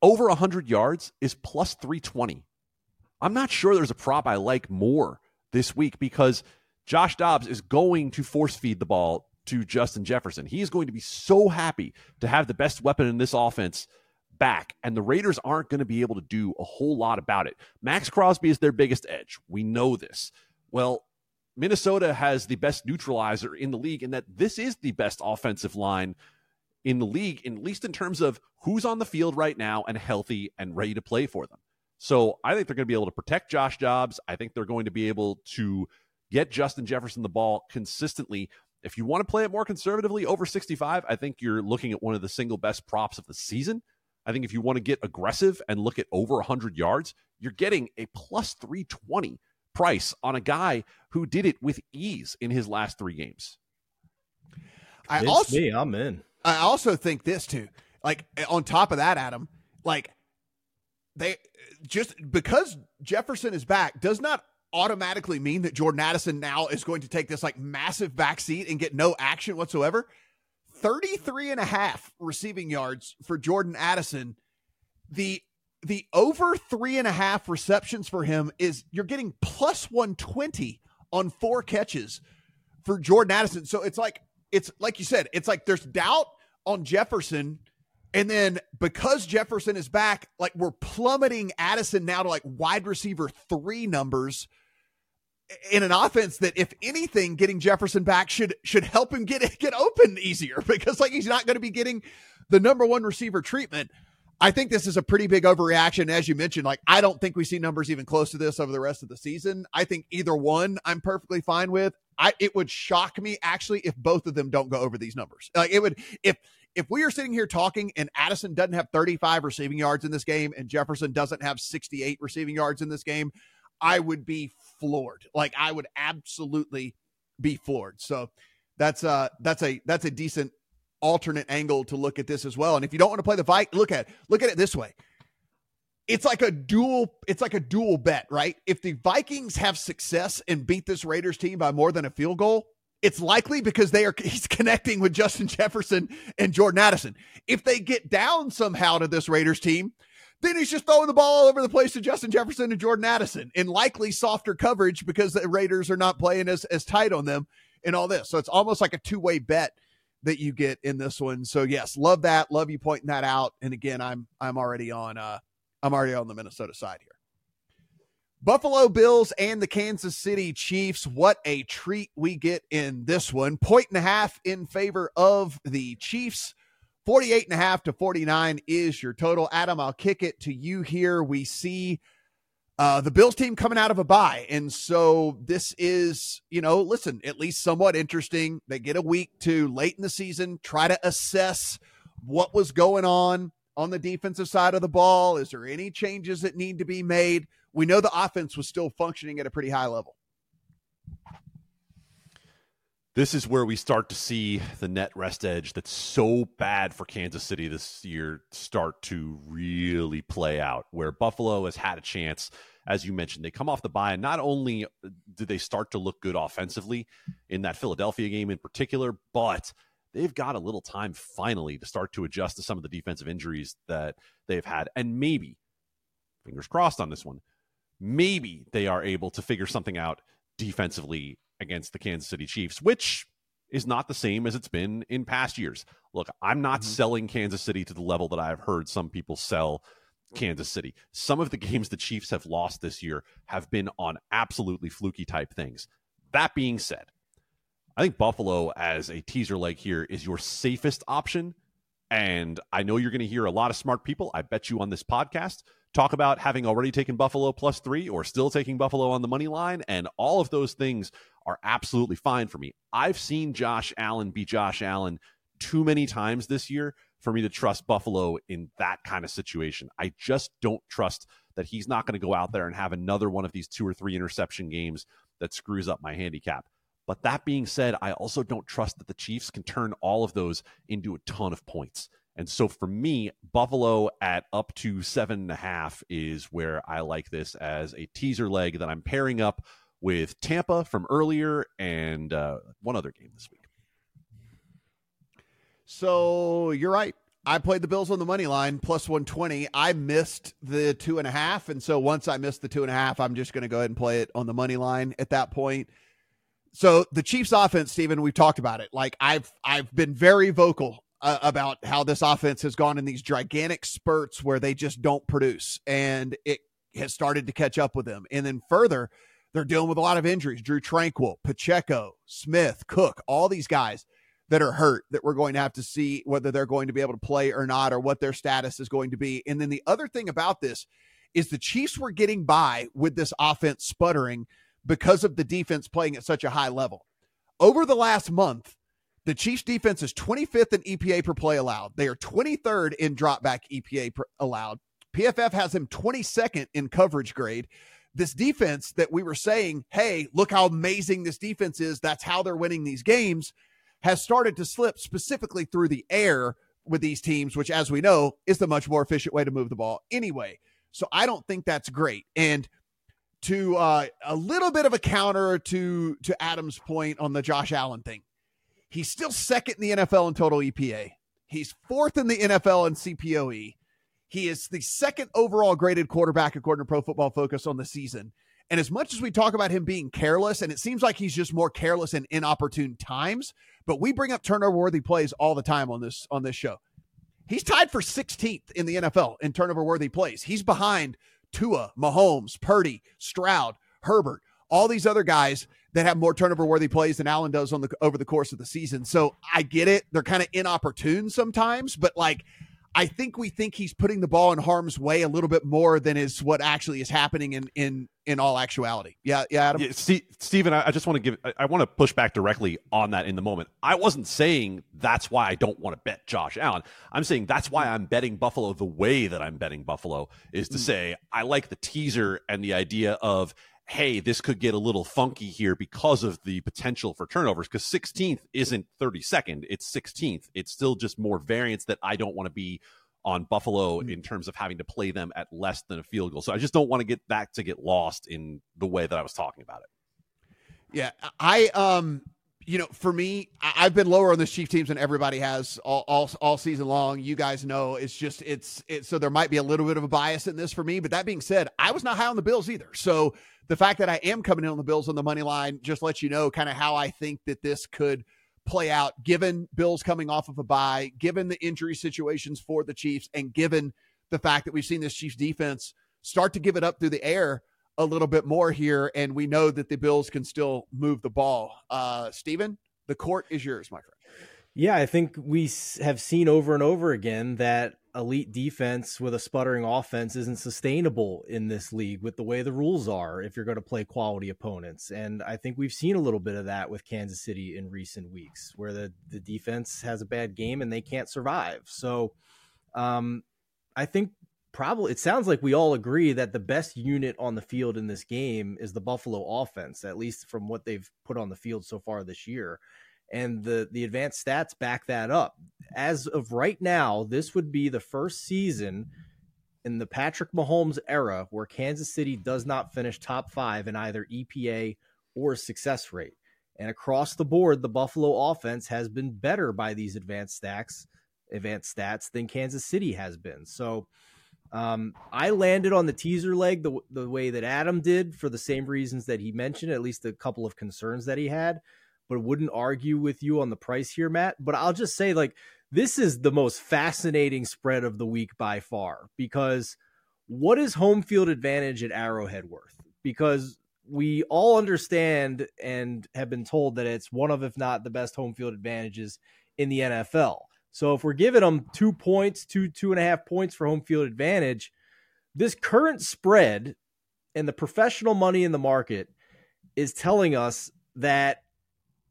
Over 100 yards is plus 320. I'm not sure there's a prop I like more this week because Josh Dobbs is going to force feed the ball to Justin Jefferson. He is going to be so happy to have the best weapon in this offense back, and the Raiders aren't going to be able to do a whole lot about it. Maxx Crosby is their biggest edge. We know this. Well, Minnesota has the best neutralizer in the league, and that this is the best offensive line in the league, at least in terms of who's on the field right now and healthy and ready to play for them. So I think they're going to be able to protect Josh Dobbs. I think they're going to be able to get Justin Jefferson the ball consistently. If you want to play it more conservatively over 65, I think you're looking at one of the single best props of the season. I think if you want to get aggressive and look at over 100 yards, you're getting a plus 320 price on a guy who did it with ease in his last three games. I it's also, me, I'm in. I also think this too. Like on top of that, Adam, like they just because Jefferson is back does not automatically mean that Jordan Addison now is going to take this like massive backseat and get no action whatsoever. 33 and a half receiving yards for Jordan Addison. The the over three and a half receptions for him is you're getting plus 120 on four catches for Jordan Addison. So it's like, it's like you said, it's like there's doubt on Jefferson. And then because Jefferson is back, like we're plummeting Addison now to like wide receiver three numbers in an offense that if anything getting Jefferson back should should help him get get open easier because like he's not going to be getting the number one receiver treatment. I think this is a pretty big overreaction. As you mentioned, like, I don't think we see numbers even close to this over the rest of the season. I think either one I'm perfectly fine with. I, it would shock me actually if both of them don't go over these numbers. Like it would, if, if we are sitting here talking and Addison doesn't have 35 receiving yards in this game and Jefferson doesn't have 68 receiving yards in this game, I would be floored. Like I would absolutely be floored. So that's uh that's a that's a decent alternate angle to look at this as well. And if you don't want to play the fight, look at. Look at it this way. It's like a dual it's like a dual bet, right? If the Vikings have success and beat this Raiders team by more than a field goal, it's likely because they are he's connecting with Justin Jefferson and Jordan Addison. If they get down somehow to this Raiders team, then he's just throwing the ball all over the place to Justin Jefferson and Jordan Addison in likely softer coverage because the Raiders are not playing as, as tight on them and all this. So it's almost like a two way bet that you get in this one. So yes, love that. Love you pointing that out. And again, I'm I'm already on uh I'm already on the Minnesota side here. Buffalo Bills and the Kansas City Chiefs. What a treat we get in this one. Point and a half in favor of the Chiefs. 48 and a half to 49 is your total. Adam, I'll kick it to you here. We see uh, the Bills team coming out of a bye. And so this is, you know, listen, at least somewhat interesting. They get a week to late in the season, try to assess what was going on on the defensive side of the ball. Is there any changes that need to be made? We know the offense was still functioning at a pretty high level. This is where we start to see the net rest edge that's so bad for Kansas City this year start to really play out. Where Buffalo has had a chance, as you mentioned, they come off the bye, and not only do they start to look good offensively in that Philadelphia game in particular, but they've got a little time finally to start to adjust to some of the defensive injuries that they've had. And maybe, fingers crossed on this one, maybe they are able to figure something out defensively against the Kansas City Chiefs, which is not the same as it's been in past years. Look, I'm not mm-hmm. selling Kansas City to the level that I've heard some people sell Kansas City. Some of the games the Chiefs have lost this year have been on absolutely fluky type things. That being said, I think Buffalo as a teaser leg here is your safest option. And I know you're going to hear a lot of smart people, I bet you on this podcast, talk about having already taken Buffalo plus three or still taking Buffalo on the money line. And all of those things are absolutely fine for me. I've seen Josh Allen be Josh Allen too many times this year for me to trust Buffalo in that kind of situation. I just don't trust that he's not going to go out there and have another one of these two or three interception games that screws up my handicap. But that being said, I also don't trust that the Chiefs can turn all of those into a ton of points. And so for me, Buffalo at up to seven and a half is where I like this as a teaser leg that I'm pairing up with Tampa from earlier and uh, one other game this week. So you're right. I played the Bills on the money line plus 120. I missed the two and a half. And so once I missed the two and a half, I'm just going to go ahead and play it on the money line at that point. So the Chiefs offense, Stephen, we've talked about it. Like I've, I've been very vocal uh, about how this offense has gone in these gigantic spurts where they just don't produce and it has started to catch up with them. And then further, they're dealing with a lot of injuries. Drue Tranquill, Pacheco, Smith, Cook, all these guys that are hurt that we're going to have to see whether they're going to be able to play or not or what their status is going to be. And then the other thing about this is the Chiefs were getting by with this offense sputtering because of the defense playing at such a high level. Over the last month, the Chiefs defense is 25th in EPA per play allowed. They are 23rd in dropback EPA per allowed. PFF has them 22nd in coverage grade this defense that we were saying, hey, look how amazing this defense is. That's how they're winning these games, has started to slip specifically through the air with these teams, which, as we know, is the much more efficient way to move the ball anyway. So I don't think that's great. And to uh, a little bit of a counter to to Adam's point on the Josh Allen thing, he's still second in the NFL in total EPA. He's fourth in the NFL in CPOE. He is the second overall graded quarterback according to Pro Football Focus on the season. And as much as we talk about him being careless, and it seems like he's just more careless in inopportune times, but we bring up turnover worthy plays all the time on this on this show. He's tied for 16th in the NFL in turnover worthy plays. He's behind Tua, Mahomes, Purdy, Stroud, Herbert, all these other guys that have more turnover worthy plays than Allen does on the over the course of the season. So I get it. They're kind of inopportune sometimes, but like I think we think he's putting the ball in harm's way a little bit more than is what actually is happening in in in all actuality. Yeah, yeah, Adam. Yeah, Steve, Stephen, I, I just want to give I, I want to push back directly on that in the moment. I wasn't saying that's why I don't want to bet Josh Allen. I'm saying that's why I'm betting Buffalo the way that I'm betting Buffalo is to mm. say I like the teaser and the idea of hey, this could get a little funky here because of the potential for turnovers. Because 16th isn't 32nd, it's 16th. It's still just more variance that I don't want to be on Buffalo mm. in terms of having to play them at less than a field goal. So I just don't want to get that to get lost in the way that I was talking about it. Yeah, I um you know, for me, I've been lower on the Chief teams than everybody has all, all, all season long. You guys know it's just it's it's so there might be a little bit of a bias in this for me. But that being said, I was not high on the Bills either. So the fact that I am coming in on the Bills on the money line just lets you know kind of how I think that this could play out, given Bills coming off of a bye, given the injury situations for the Chiefs, and given the fact that we've seen this Chiefs defense start to give it up through the air a little bit more here, and we know that the Bills can still move the ball. Uh, Stephen, the court is yours, my friend. Yeah, I think we have seen over and over again that elite defense with a sputtering offense isn't sustainable in this league with the way the rules are if you're going to play quality opponents. And I think we've seen a little bit of that with Kansas City in recent weeks where the, the defense has a bad game and they can't survive. So um, I think probably it sounds like we all agree that the best unit on the field in this game is the Buffalo offense, at least from what they've put on the field so far this year. And the the advanced stats back that up. As of right now, this would be the first season in the Patrick Mahomes era where Kansas City does not finish top five in either EPA or success rate. And across the board, the Buffalo offense has been better by these advanced stats, advanced stats than Kansas City has been. So um, I landed on the teaser leg the, the way that Adam did for the same reasons that he mentioned, at least a couple of concerns that he had, but wouldn't argue with you on the price here, Matt. But I'll just say, like, this is the most fascinating spread of the week by far because what is home field advantage at Arrowhead worth? Because we all understand and have been told that it's one of, if not the best home field advantages in the NFL. So if we're giving them two points, two, two and a half points for home field advantage, this current spread and the professional money in the market is telling us that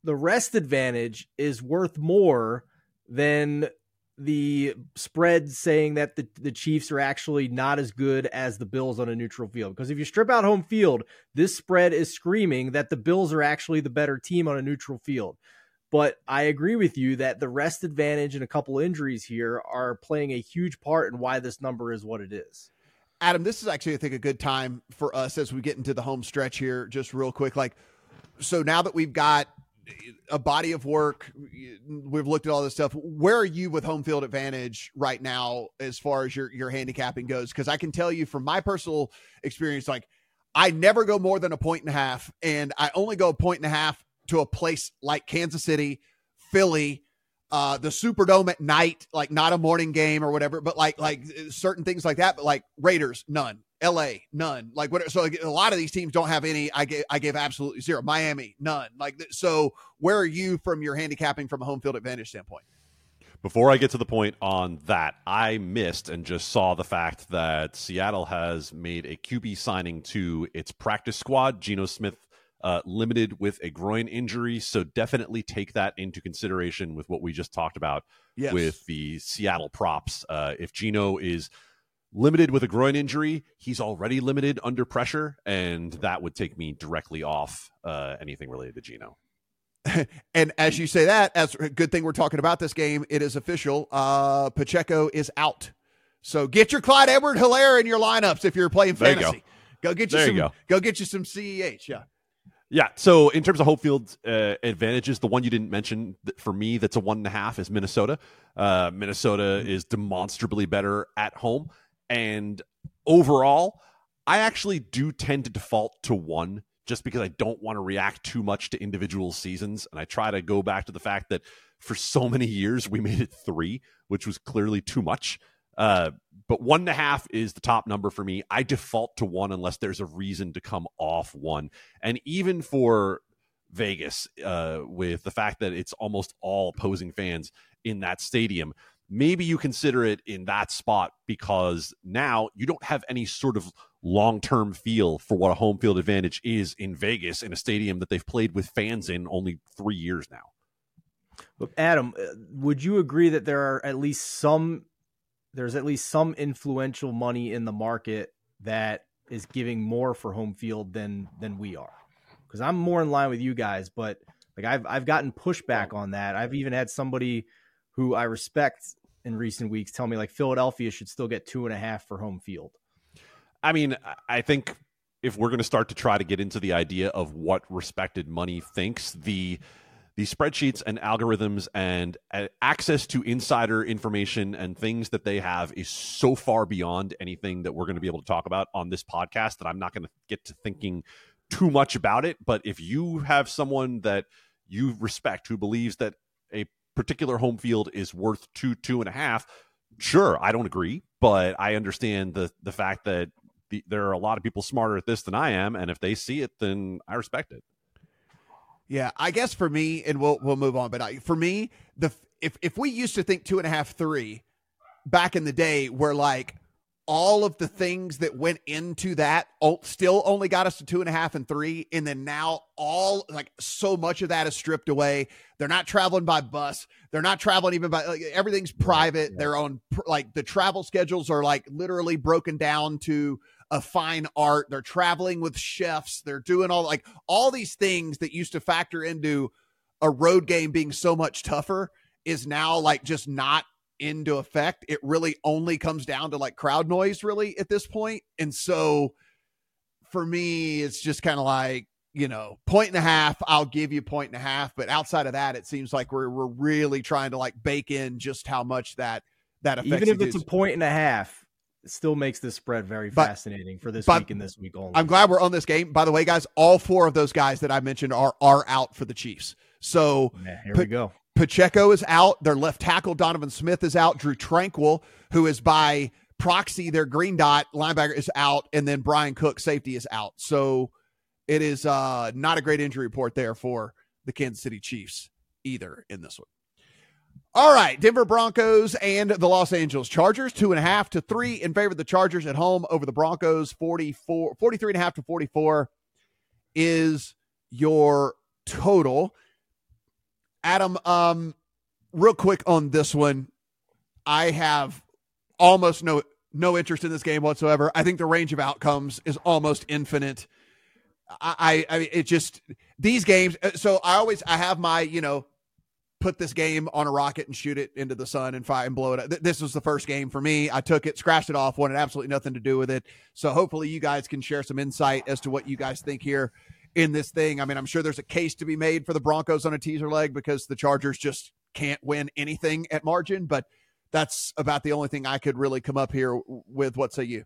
the rest advantage is worth more than the spread saying that the, the Chiefs are actually not as good as the Bills on a neutral field. Because if you strip out home field, this spread is screaming that the Bills are actually the better team on a neutral field. But I agree with you that the rest advantage and a couple injuries here are playing a huge part in why this number is what it is. Adam, this is actually, I think, a good time for us as we get into the home stretch here, just real quick. Like, so now that we've got a body of work, we've looked at all this stuff. Where are you with home field advantage right now as far as your, your handicapping goes? Because I can tell you from my personal experience, like, I never go more than a point and a half, and I only go a point and a half to a place like Kansas City, Philly, uh, the Superdome at night, like not a morning game or whatever, but like like certain things like that. But like Raiders, none. L.A. none. Like what? So a lot of these teams don't have any. I gave I gave absolutely zero. Miami, none. Like so, where are you from your handicapping from a home field advantage standpoint? Before I get to the point on that, I missed and just saw the fact that Seattle has made a QB signing to its practice squad. Geno Smith uh, limited with a groin injury. So definitely take that into consideration with what we just talked about yes. with the Seattle props. Uh, if Geno is limited with a groin injury, he's already limited under pressure, and that would take me directly off uh, anything related to Geno. and as you say that, as a good thing we're talking about this game, it is official. Uh, Pacheco is out. So get your Clyde Edward Helaire in your lineups if you're playing fantasy. Go. go. get you there some. You go. go get you some CEH. Yeah. Yeah. So in terms of home field uh, advantages, the one you didn't mention for me that's a one and a half is Minnesota. Uh, Minnesota mm-hmm. is demonstrably better at home, and overall, I actually do tend to default to one just because I don't want to react too much to individual seasons, and I try to go back to the fact that for so many years we made it three, which was clearly too much. Uh, but one and a half is the top number for me. I default to one unless there's a reason to come off one. And even for Vegas uh, with the fact that it's almost all opposing fans in that stadium. Maybe you consider it in that spot because now you don't have any sort of long term feel for what a home field advantage is in Vegas in a stadium that they've played with fans in only three years now. Adam, uh, would you agree that there are at least some there's at least some influential money in the market that is giving more for home field than than we are? Because I'm more in line with you guys, but like I've I've gotten pushback on that. I've even had somebody who I respect in recent weeks tell me like Philadelphia should still get two and a half for home field. I mean, I think if we're going to start to try to get into the idea of what respected money thinks, the the spreadsheets and algorithms and uh, access to insider information and things that they have is so far beyond anything that we're going to be able to talk about on this podcast that I'm not going to get to thinking too much about it. But if you have someone that you respect who believes that a particular home field is worth two, two and a half, sure, I don't agree, but I understand the the fact that the, there are a lot of people smarter at this than I am, and if they see it, then I respect it. Yeah, I guess for me, and we'll we'll move on. But I, for me, the if if we used to think two and a half, three, back in the day, were like all of the things that went into that still only got us to two and a half and three, and then now all like so much of that is stripped away. They're not traveling by bus. They're not traveling even by like, everything's private. Yeah. Their own like the travel schedules are like literally broken down to a fine art. They're traveling with chefs. They're doing all like all these things that used to factor into a road game being so much tougher is now like just not into effect. It really only comes down to like crowd noise, really, at this point. And so for me, it's just kind of like, you know, point and a half, I'll give you point and a half. But outside of that, it seems like we're we're really trying to like bake in just how much that that affects. Even if it's a point and a half, still makes this spread very but, fascinating for this week and this week only. I'm glad we're on this game. By the way, guys, all four of those guys that I mentioned are are out for the Chiefs. So yeah, here we go. Pacheco is out. Their left tackle Donovan Smith is out. Drue Tranquill, who is by proxy their green dot linebacker, is out, and then Bryan Cook safety is out. So it is uh, not a great injury report there for the Kansas City Chiefs either in this one. All right, Denver Broncos and the Los Angeles Chargers, two and a half to three in favor of the Chargers at home over the Broncos, 44, 43 and a half to 44 is your total. Adam, um, real quick on this one, I have almost no no interest in this game whatsoever. I think the range of outcomes is almost infinite. I, I, I it just these games. Uh, so I always I have my you know put this game on a rocket and shoot it into the sun and fire and blow it up. This was the first game for me. I took it, scratched it off, wanted absolutely nothing to do with it. So hopefully you guys can share some insight as to what you guys think here in this thing. I mean, I'm sure there's a case to be made for the Broncos on a teaser leg because the Chargers just can't win anything at margin, but that's about the only thing I could really come up here with. What say you?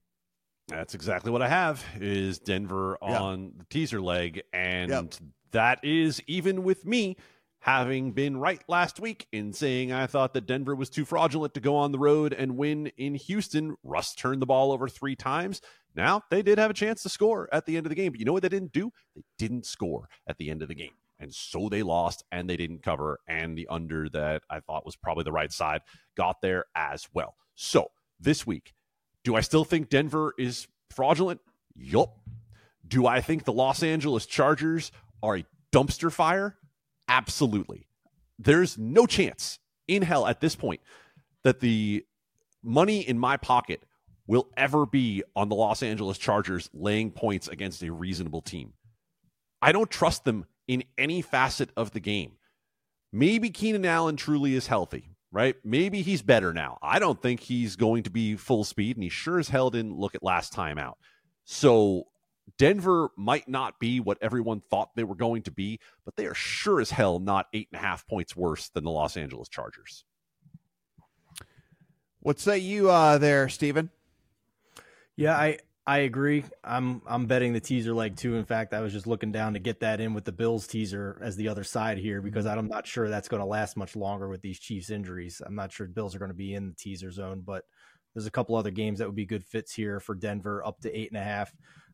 That's exactly what I have is Denver on yeah. the teaser leg and yep. that is even with me having been right last week in saying I thought that Denver was too fraudulent to go on the road and win in Houston. Russ turned the ball over three times. Now, they did have a chance to score at the end of the game, but you know what they didn't do? They didn't score at the end of the game. And so they lost and they didn't cover. And the under that I thought was probably the right side got there as well. So this week, do I still think Denver is fraudulent? Yup. Do I think the Los Angeles Chargers are a dumpster fire? Absolutely. There's no chance in hell at this point that the money in my pocket will ever be on the Los Angeles Chargers laying points against a reasonable team. I don't trust them in any facet of the game. Maybe Keenan Allen truly is healthy, right? Maybe he's better now. I don't think he's going to be full speed, and he sure as hell didn't look at last time out. So Denver might not be what everyone thought they were going to be, but they are sure as hell not eight and a half points worse than the Los Angeles Chargers. What say you uh, there, Stephen? Yeah, I I agree. I'm I'm betting the teaser leg too. In fact, I was just looking down to get that in with the Bills teaser as the other side here because I'm not sure that's going to last much longer with these Chiefs injuries. I'm not sure Bills are going to be in the teaser zone, but there's a couple other games that would be good fits here for Denver up to eight and a half.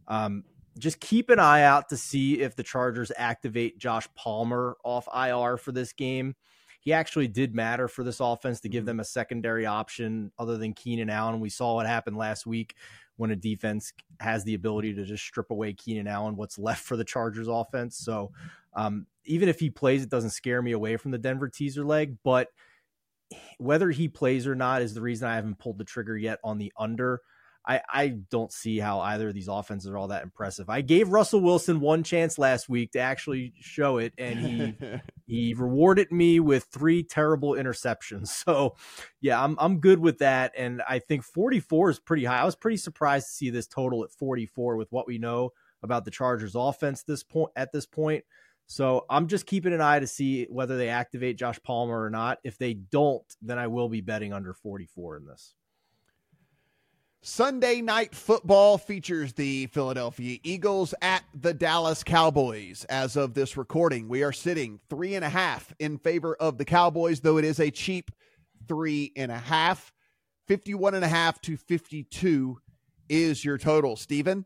Um, just keep an eye out to see if the Chargers activate Josh Palmer off IR for this game. He actually did matter for this offense to give mm-hmm. them a secondary option other than Keenan Allen. We saw what happened last week when a defense has the ability to just strip away Keenan Allen, what's left for the Chargers offense. So um, even if he plays, it doesn't scare me away from the Denver teaser leg. But whether he plays or not is the reason I haven't pulled the trigger yet on the under. I, I don't see how either of these offenses are all that impressive. I gave Russell Wilson one chance last week to actually show it, and he he rewarded me with three terrible interceptions. So, yeah, I'm I'm good with that, and I think 44 is pretty high. I was pretty surprised to see this total at 44 with what we know about the Chargers' offense this point at this point. So I'm just keeping an eye to see whether they activate Josh Palmer or not. If they don't, then I will be betting under 44 in this. Sunday night football features the Philadelphia Eagles at the Dallas Cowboys. As of this recording, we are sitting three and a half in favor of the Cowboys, though it is a cheap three and a half. 51 and a half to 52 is your total. Stephen,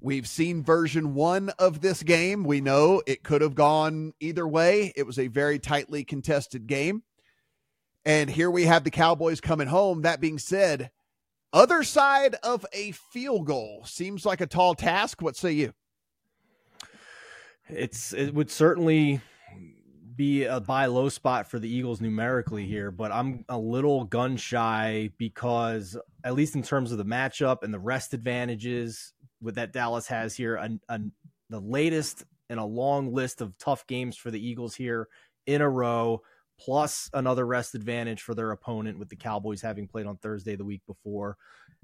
we've seen version one of this game. We know it could have gone either way. It was a very tightly contested game. And here we have the Cowboys coming home. That being said, other side of a field goal seems like a tall task. What say you? It's it would certainly be a buy low spot for the Eagles numerically here, but I'm a little gun shy because at least in terms of the matchup and the rest advantages with that Dallas has here, a, the latest in a long list of tough games for the Eagles here in a row plus another rest advantage for their opponent with the Cowboys having played on Thursday the week before.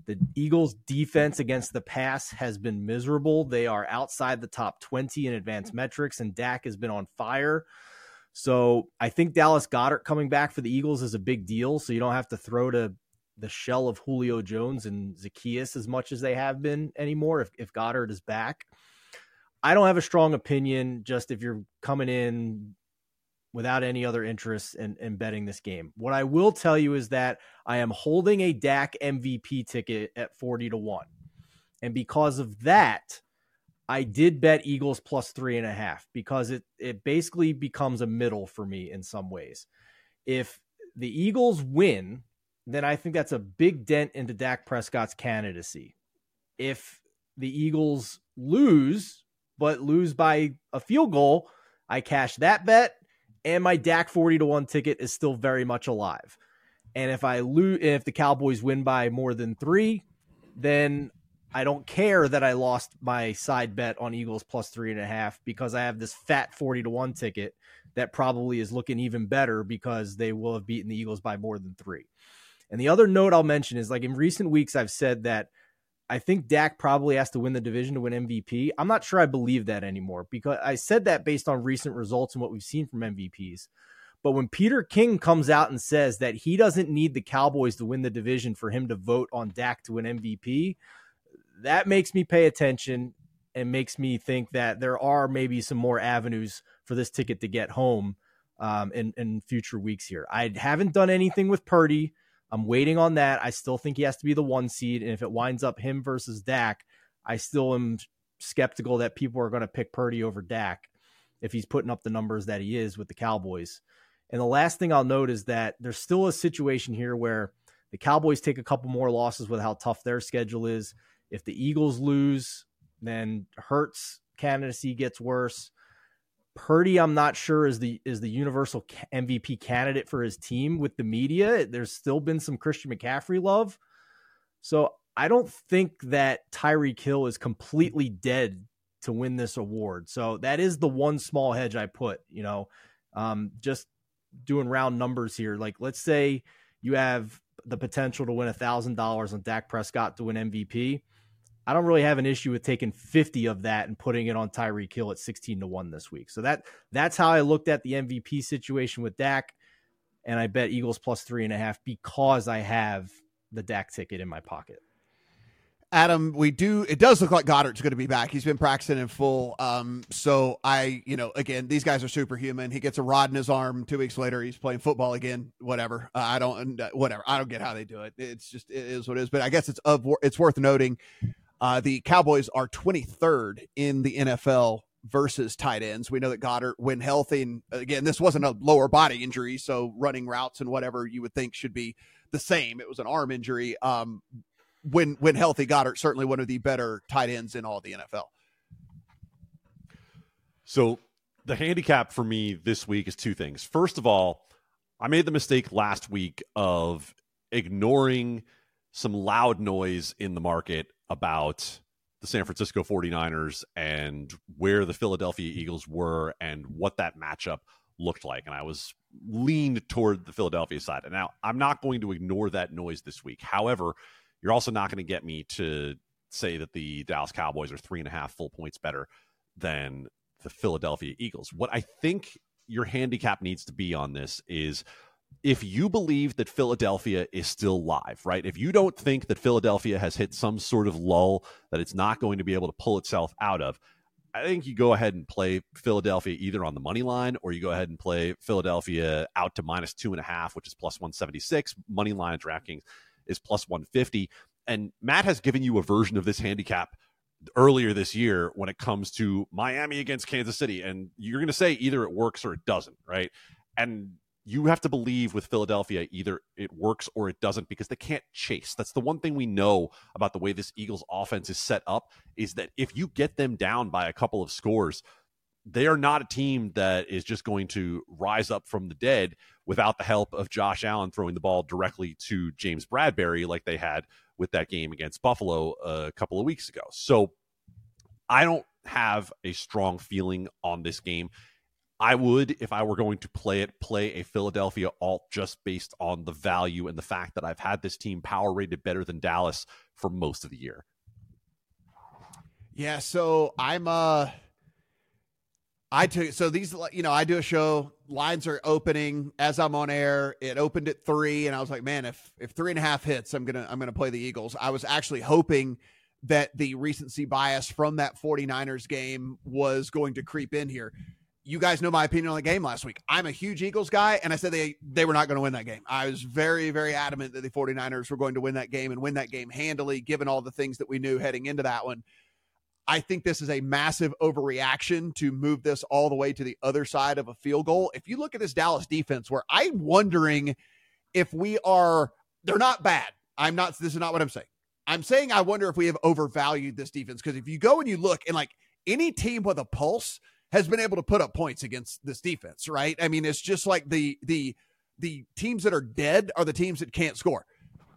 The Eagles' defense against the pass has been miserable. They are outside the top 20 in advanced metrics, and Dak has been on fire. So I think Dallas Goedert coming back for the Eagles is a big deal. So you don't have to throw to the shell of Julio Jones and Zacchaeus as much as they have been anymore if, if Goedert is back. I don't have a strong opinion. Just if you're coming in without any other interest in, in betting this game. What I will tell you is that I am holding a Dak MVP ticket at 40 to 1. And because of that, I did bet Eagles plus three and a half because it it basically becomes a middle for me in some ways. If the Eagles win, then I think that's a big dent into Dak Prescott's candidacy. If the Eagles lose, but lose by a field goal, I cash that bet and my Dak 40 to 1 ticket is still very much alive. And if I lose if the Cowboys win by more than 3, then I don't care that I lost my side bet on Eagles plus three and a half because I have this fat 40 to 1 ticket that probably is looking even better because they will have beaten the Eagles by more than three. And the other note I'll mention is like in recent weeks, I've said that I think Dak probably has to win the division to win MVP. I'm not sure I believe that anymore because I said that based on recent results and what we've seen from MVPs. But when Peter King comes out and says that he doesn't need the Cowboys to win the division for him to vote on Dak to win MVP, that makes me pay attention and makes me think that there are maybe some more avenues for this ticket to get home um, in, in future weeks here. I haven't done anything with Purdy. I'm waiting on that. I still think he has to be the one seed. And if it winds up him versus Dak, I still am skeptical that people are going to pick Purdy over Dak if he's putting up the numbers that he is with the Cowboys. And the last thing I'll note is that there's still a situation here where the Cowboys take a couple more losses with how tough their schedule is. If the Eagles lose, then Hurts candidacy gets worse. Purdy, I'm not sure is the is the universal MVP candidate for his team with the media. There's still been some Christian McCaffrey love, so I don't think that Tyreek Hill is completely dead to win this award. So that is the one small hedge I put. You know, um, just doing round numbers here. Like, let's say you have the potential to win a thousand dollars on Dak Prescott to win MVP. I don't really have an issue with taking 50 of that and putting it on Tyreek Hill at 16 to 1 this week. So that that's how I looked at the MVP situation with Dak. And I bet Eagles plus three and a half because I have the Dak ticket in my pocket. Adam, we do. It does look like Goedert's going to be back. He's been practicing in full. Um, so I, you know, again, these guys are superhuman. He gets a rod in his arm. Two weeks later, he's playing football again. Whatever. Uh, I don't. Whatever. I don't get how they do it. It's just it is what it is. But I guess it's of it's worth noting Uh, the Cowboys are 23rd in the NFL versus tight ends. We know that Goedert, when healthy, and again, this wasn't a lower body injury, so running routes and whatever you would think should be the same. It was an arm injury. Um, when when healthy, Goedert certainly one of the better tight ends in all the NFL. So the handicap for me this week is two things. First of all, I made the mistake last week of ignoring some loud noise in the market about the San Francisco 49ers and where the Philadelphia mm-hmm. Eagles were and what that matchup looked like. And I was leaned toward the Philadelphia side. And now I'm not going to ignore that noise this week. However, you're also not going to get me to say that the Dallas Cowboys are three and a half full points better than the Philadelphia Eagles. What I think your handicap needs to be on this is if you believe that Philadelphia is still live, right? If you don't think that Philadelphia has hit some sort of lull that it's not going to be able to pull itself out of, I think you go ahead and play Philadelphia either on the money line or you go ahead and play Philadelphia out to minus two and a half, which is plus 176. Money line at DraftKings is plus 150. And Matt has given you a version of this handicap earlier this year when it comes to Miami against Kansas City. And you're going to say either it works or it doesn't, right? And you have to believe with Philadelphia either it works or it doesn't because they can't chase. That's the one thing we know about the way this Eagles offense is set up is that if you get them down by a couple of scores, they are not a team that is just going to rise up from the dead without the help of Josh Allen throwing the ball directly to James Bradberry like they had with that game against Buffalo a couple of weeks ago. So I don't have a strong feeling on this game. I would, if I were going to play it, play a Philadelphia alt just based on the value and the fact that I've had this team power rated better than Dallas for most of the year. Yeah, so I'm uh I took so these you know I do a show lines are opening as I'm on air. It opened at three and I was like man if if three and a half hits I'm gonna I'm gonna play the Eagles. I was actually hoping that the recency bias from that 49ers game was going to creep in here you guys know my opinion on the game last week. I'm a huge Eagles guy, and I said they they were not going to win that game. I was very, very adamant that the 49ers were going to win that game and win that game handily, given all the things that we knew heading into that one. I think this is a massive overreaction to move this all the way to the other side of a field goal. If you look at this Dallas defense, where I'm wondering if we are, they're not bad. I'm not, this is not what I'm saying. I'm saying I wonder if we have overvalued this defense because if you go and you look and like any team with a pulse, has been able to put up points against this defense, right? I mean, it's just like the the the teams that are dead are the teams that can't score.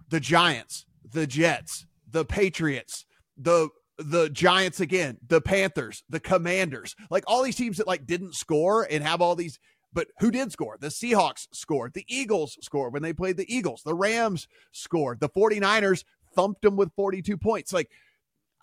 The Giants, the Jets, the Patriots, the the Giants again, the Panthers, the Commanders, like all these teams that like didn't score and have all these but who did score? The Seahawks scored. The Eagles scored when they played the Eagles. The Rams scored. The 49ers thumped them with 42 points. Like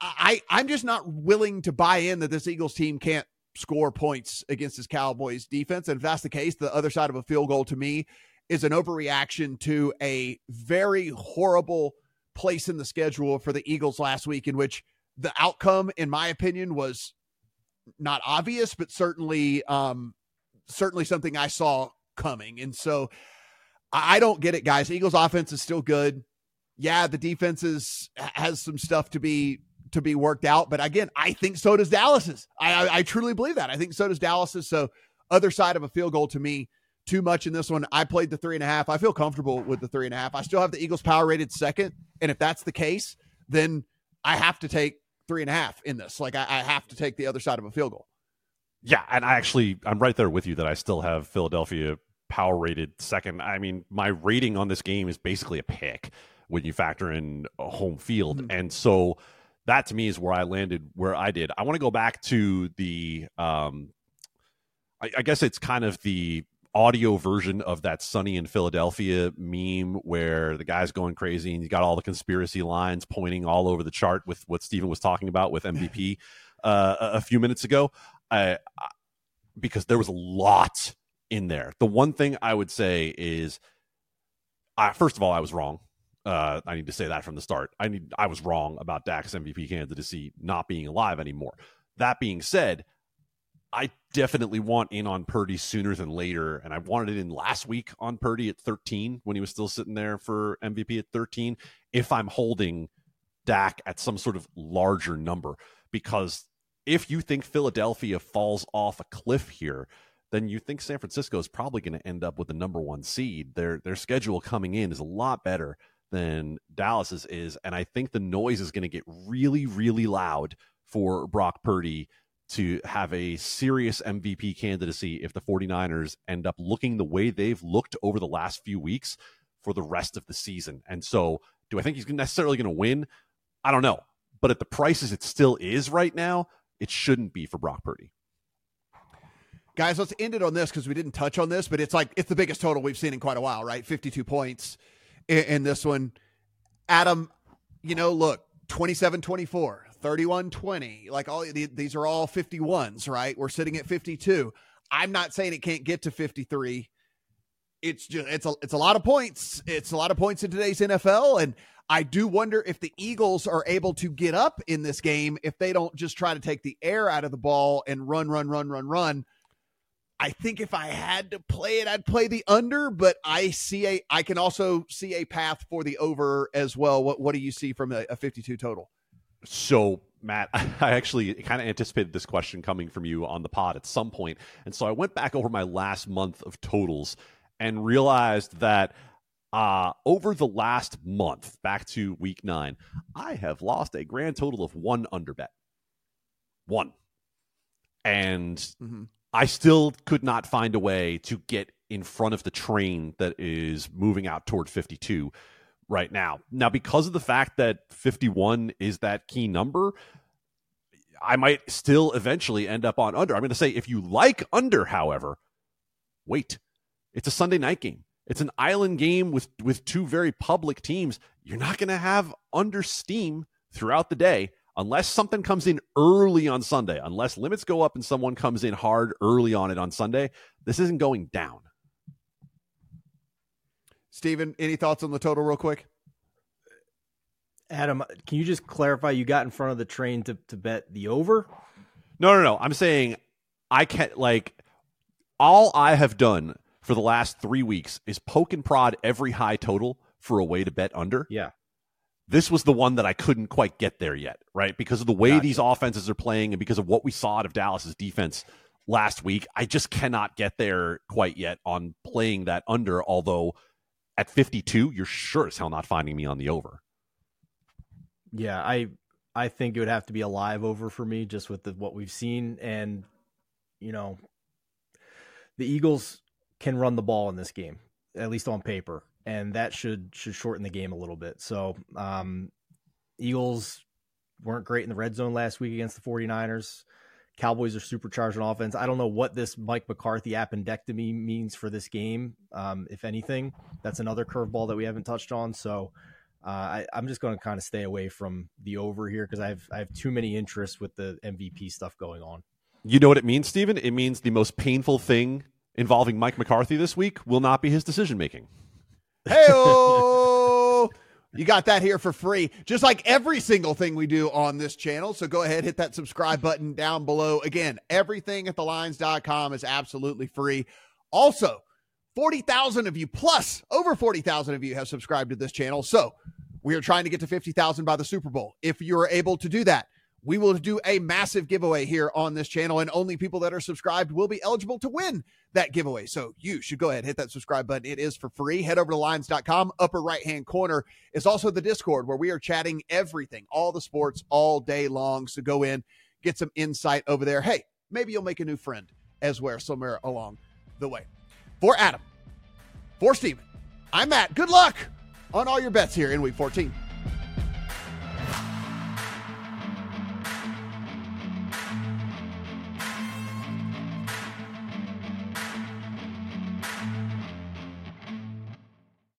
I I'm just not willing to buy in that this Eagles team can't score points against this Cowboys defense. And if that's the case, the other side of a field goal to me is an overreaction to a very horrible place in the schedule for the Eagles last week, in which the outcome, in my opinion, was not obvious, but certainly, um, certainly something I saw coming. And so I don't get it, guys. Eagles offense is still good. Yeah, the defense is has some stuff to be to be worked out. But again, I think so does Dallas's. I, I, I truly believe that. I think so does Dallas's. So other side of a field goal to me, too much in this one. I played the three and a half. I feel comfortable with the three and a half. I still have the Eagles power rated second. And if that's the case, then I have to take three and a half in this. Like I, I have to take the other side of a field goal. Yeah, and I actually I'm right there with you that I still have Philadelphia power rated second. I mean, my rating on this game is basically a pick when you factor in home field. Mm-hmm. And so that to me is where I landed where I did. I want to go back to the um I, I guess it's kind of the audio version of that Sunny in Philadelphia meme where the guy's going crazy and you got all the conspiracy lines pointing all over the chart with what Stephen was talking about with MVP uh, a few minutes ago. I, I, because there was a lot in there. The one thing I would say is, I, first of all, I was wrong. Uh, I need to say that from the start. I need I was wrong about Dak's MVP candidacy not being alive anymore. That being said, I definitely want in on Purdy sooner than later, and I wanted it in last week on Purdy at 13 when he was still sitting there for MVP at 13. If I'm holding Dak at some sort of larger number because if you think Philadelphia falls off a cliff here, then you think San Francisco is probably going to end up with the number one seed. Their their schedule coming in is a lot better than Dallas's is, and I think the noise is going to get really, really loud for Brock Purdy to have a serious MVP candidacy if the 49ers end up looking the way they've looked over the last few weeks for the rest of the season. And so, do I think he's necessarily going to win? I don't know. But at the prices it still is right now, it shouldn't be for Brock Purdy. Guys, let's end it on this because we didn't touch on this, but it's like it's the biggest total we've seen in quite a while, right? 52 points in, in this one. Adam, you know, look, 27 24, 31 20. Like all these are all 51s, right? We're sitting at 52. I'm not saying it can't get to 53. It's just it's a it's a lot of points. It's a lot of points in today's NFL and I do wonder if the Eagles are able to get up in this game if they don't just try to take the air out of the ball and run, run, run, run, run. I think if I had to play it, I'd play the under, but I see a I can also see a path for the over as well. What what do you see from a, a 52 total? So Matt, I actually kind of anticipated this question coming from you on the pod at some point. And so I went back over my last month of totals and realized that uh, over the last month, back to week nine, I have lost a grand total of one under bet. One. And mm-hmm. I still could not find a way to get in front of the train that is moving out toward 52 right now. Now, because of the fact that 51 is that key number, I might still eventually end up on under. I'm going to say if you like under, however, wait. It's a Sunday night game. It's an island game with with two very public teams. You're not going to have under steam throughout the day unless something comes in early on Sunday. Unless limits go up and someone comes in hard early on it on Sunday, this isn't going down. Stephen, any thoughts on the total real quick? Adam, can you just clarify you got in front of the train to, to bet the over? No, no, no. I'm saying I can't like all I have done for the last three weeks is poke and prod every high total for a way to bet under. Yeah. This was the one that I couldn't quite get there yet, right? Because of the way gotcha. these offenses are playing and because of what we saw out of Dallas's defense last week, I just cannot get there quite yet on playing that under. Although at 52, you're sure as hell not finding me on the over. Yeah, I I think it would have to be a live over for me just with the, what we've seen and you know the Eagles can run the ball in this game, at least on paper, and that should should shorten the game a little bit. So, um, Eagles weren't great in the red zone last week against the 49ers. Cowboys are supercharged on offense. I don't know what this Mike McCarthy appendectomy means for this game. Um, if anything, that's another curveball that we haven't touched on. So uh, I, am just going to kind of stay away from the over here because I have I have too many interests with the MVP stuff going on. You know what it means, Stephen? It means the most painful thing involving Mike McCarthy this week will not be his decision making. Hey, you got that here for free, just like every single thing we do on this channel. So go ahead, hit that subscribe button down below. Again, everything at thelines.com is absolutely free. Also, 40,000 of you plus over 40,000 of you have subscribed to this channel. So we are trying to get to 50,000 by the Super Bowl. If you are able to do that, we will do a massive giveaway here on this channel, and only people that are subscribed will be eligible to win that giveaway. So you should go ahead, hit that subscribe button. It is for free. Head over to lines.com. Upper right hand corner is also the Discord where we are chatting everything, all the sports all day long. So go in, get some insight over there. Hey, maybe you'll make a new friend as well somewhere along the way. For Adam, for Stephen, I'm Matt. Good luck on all your bets here in week 14.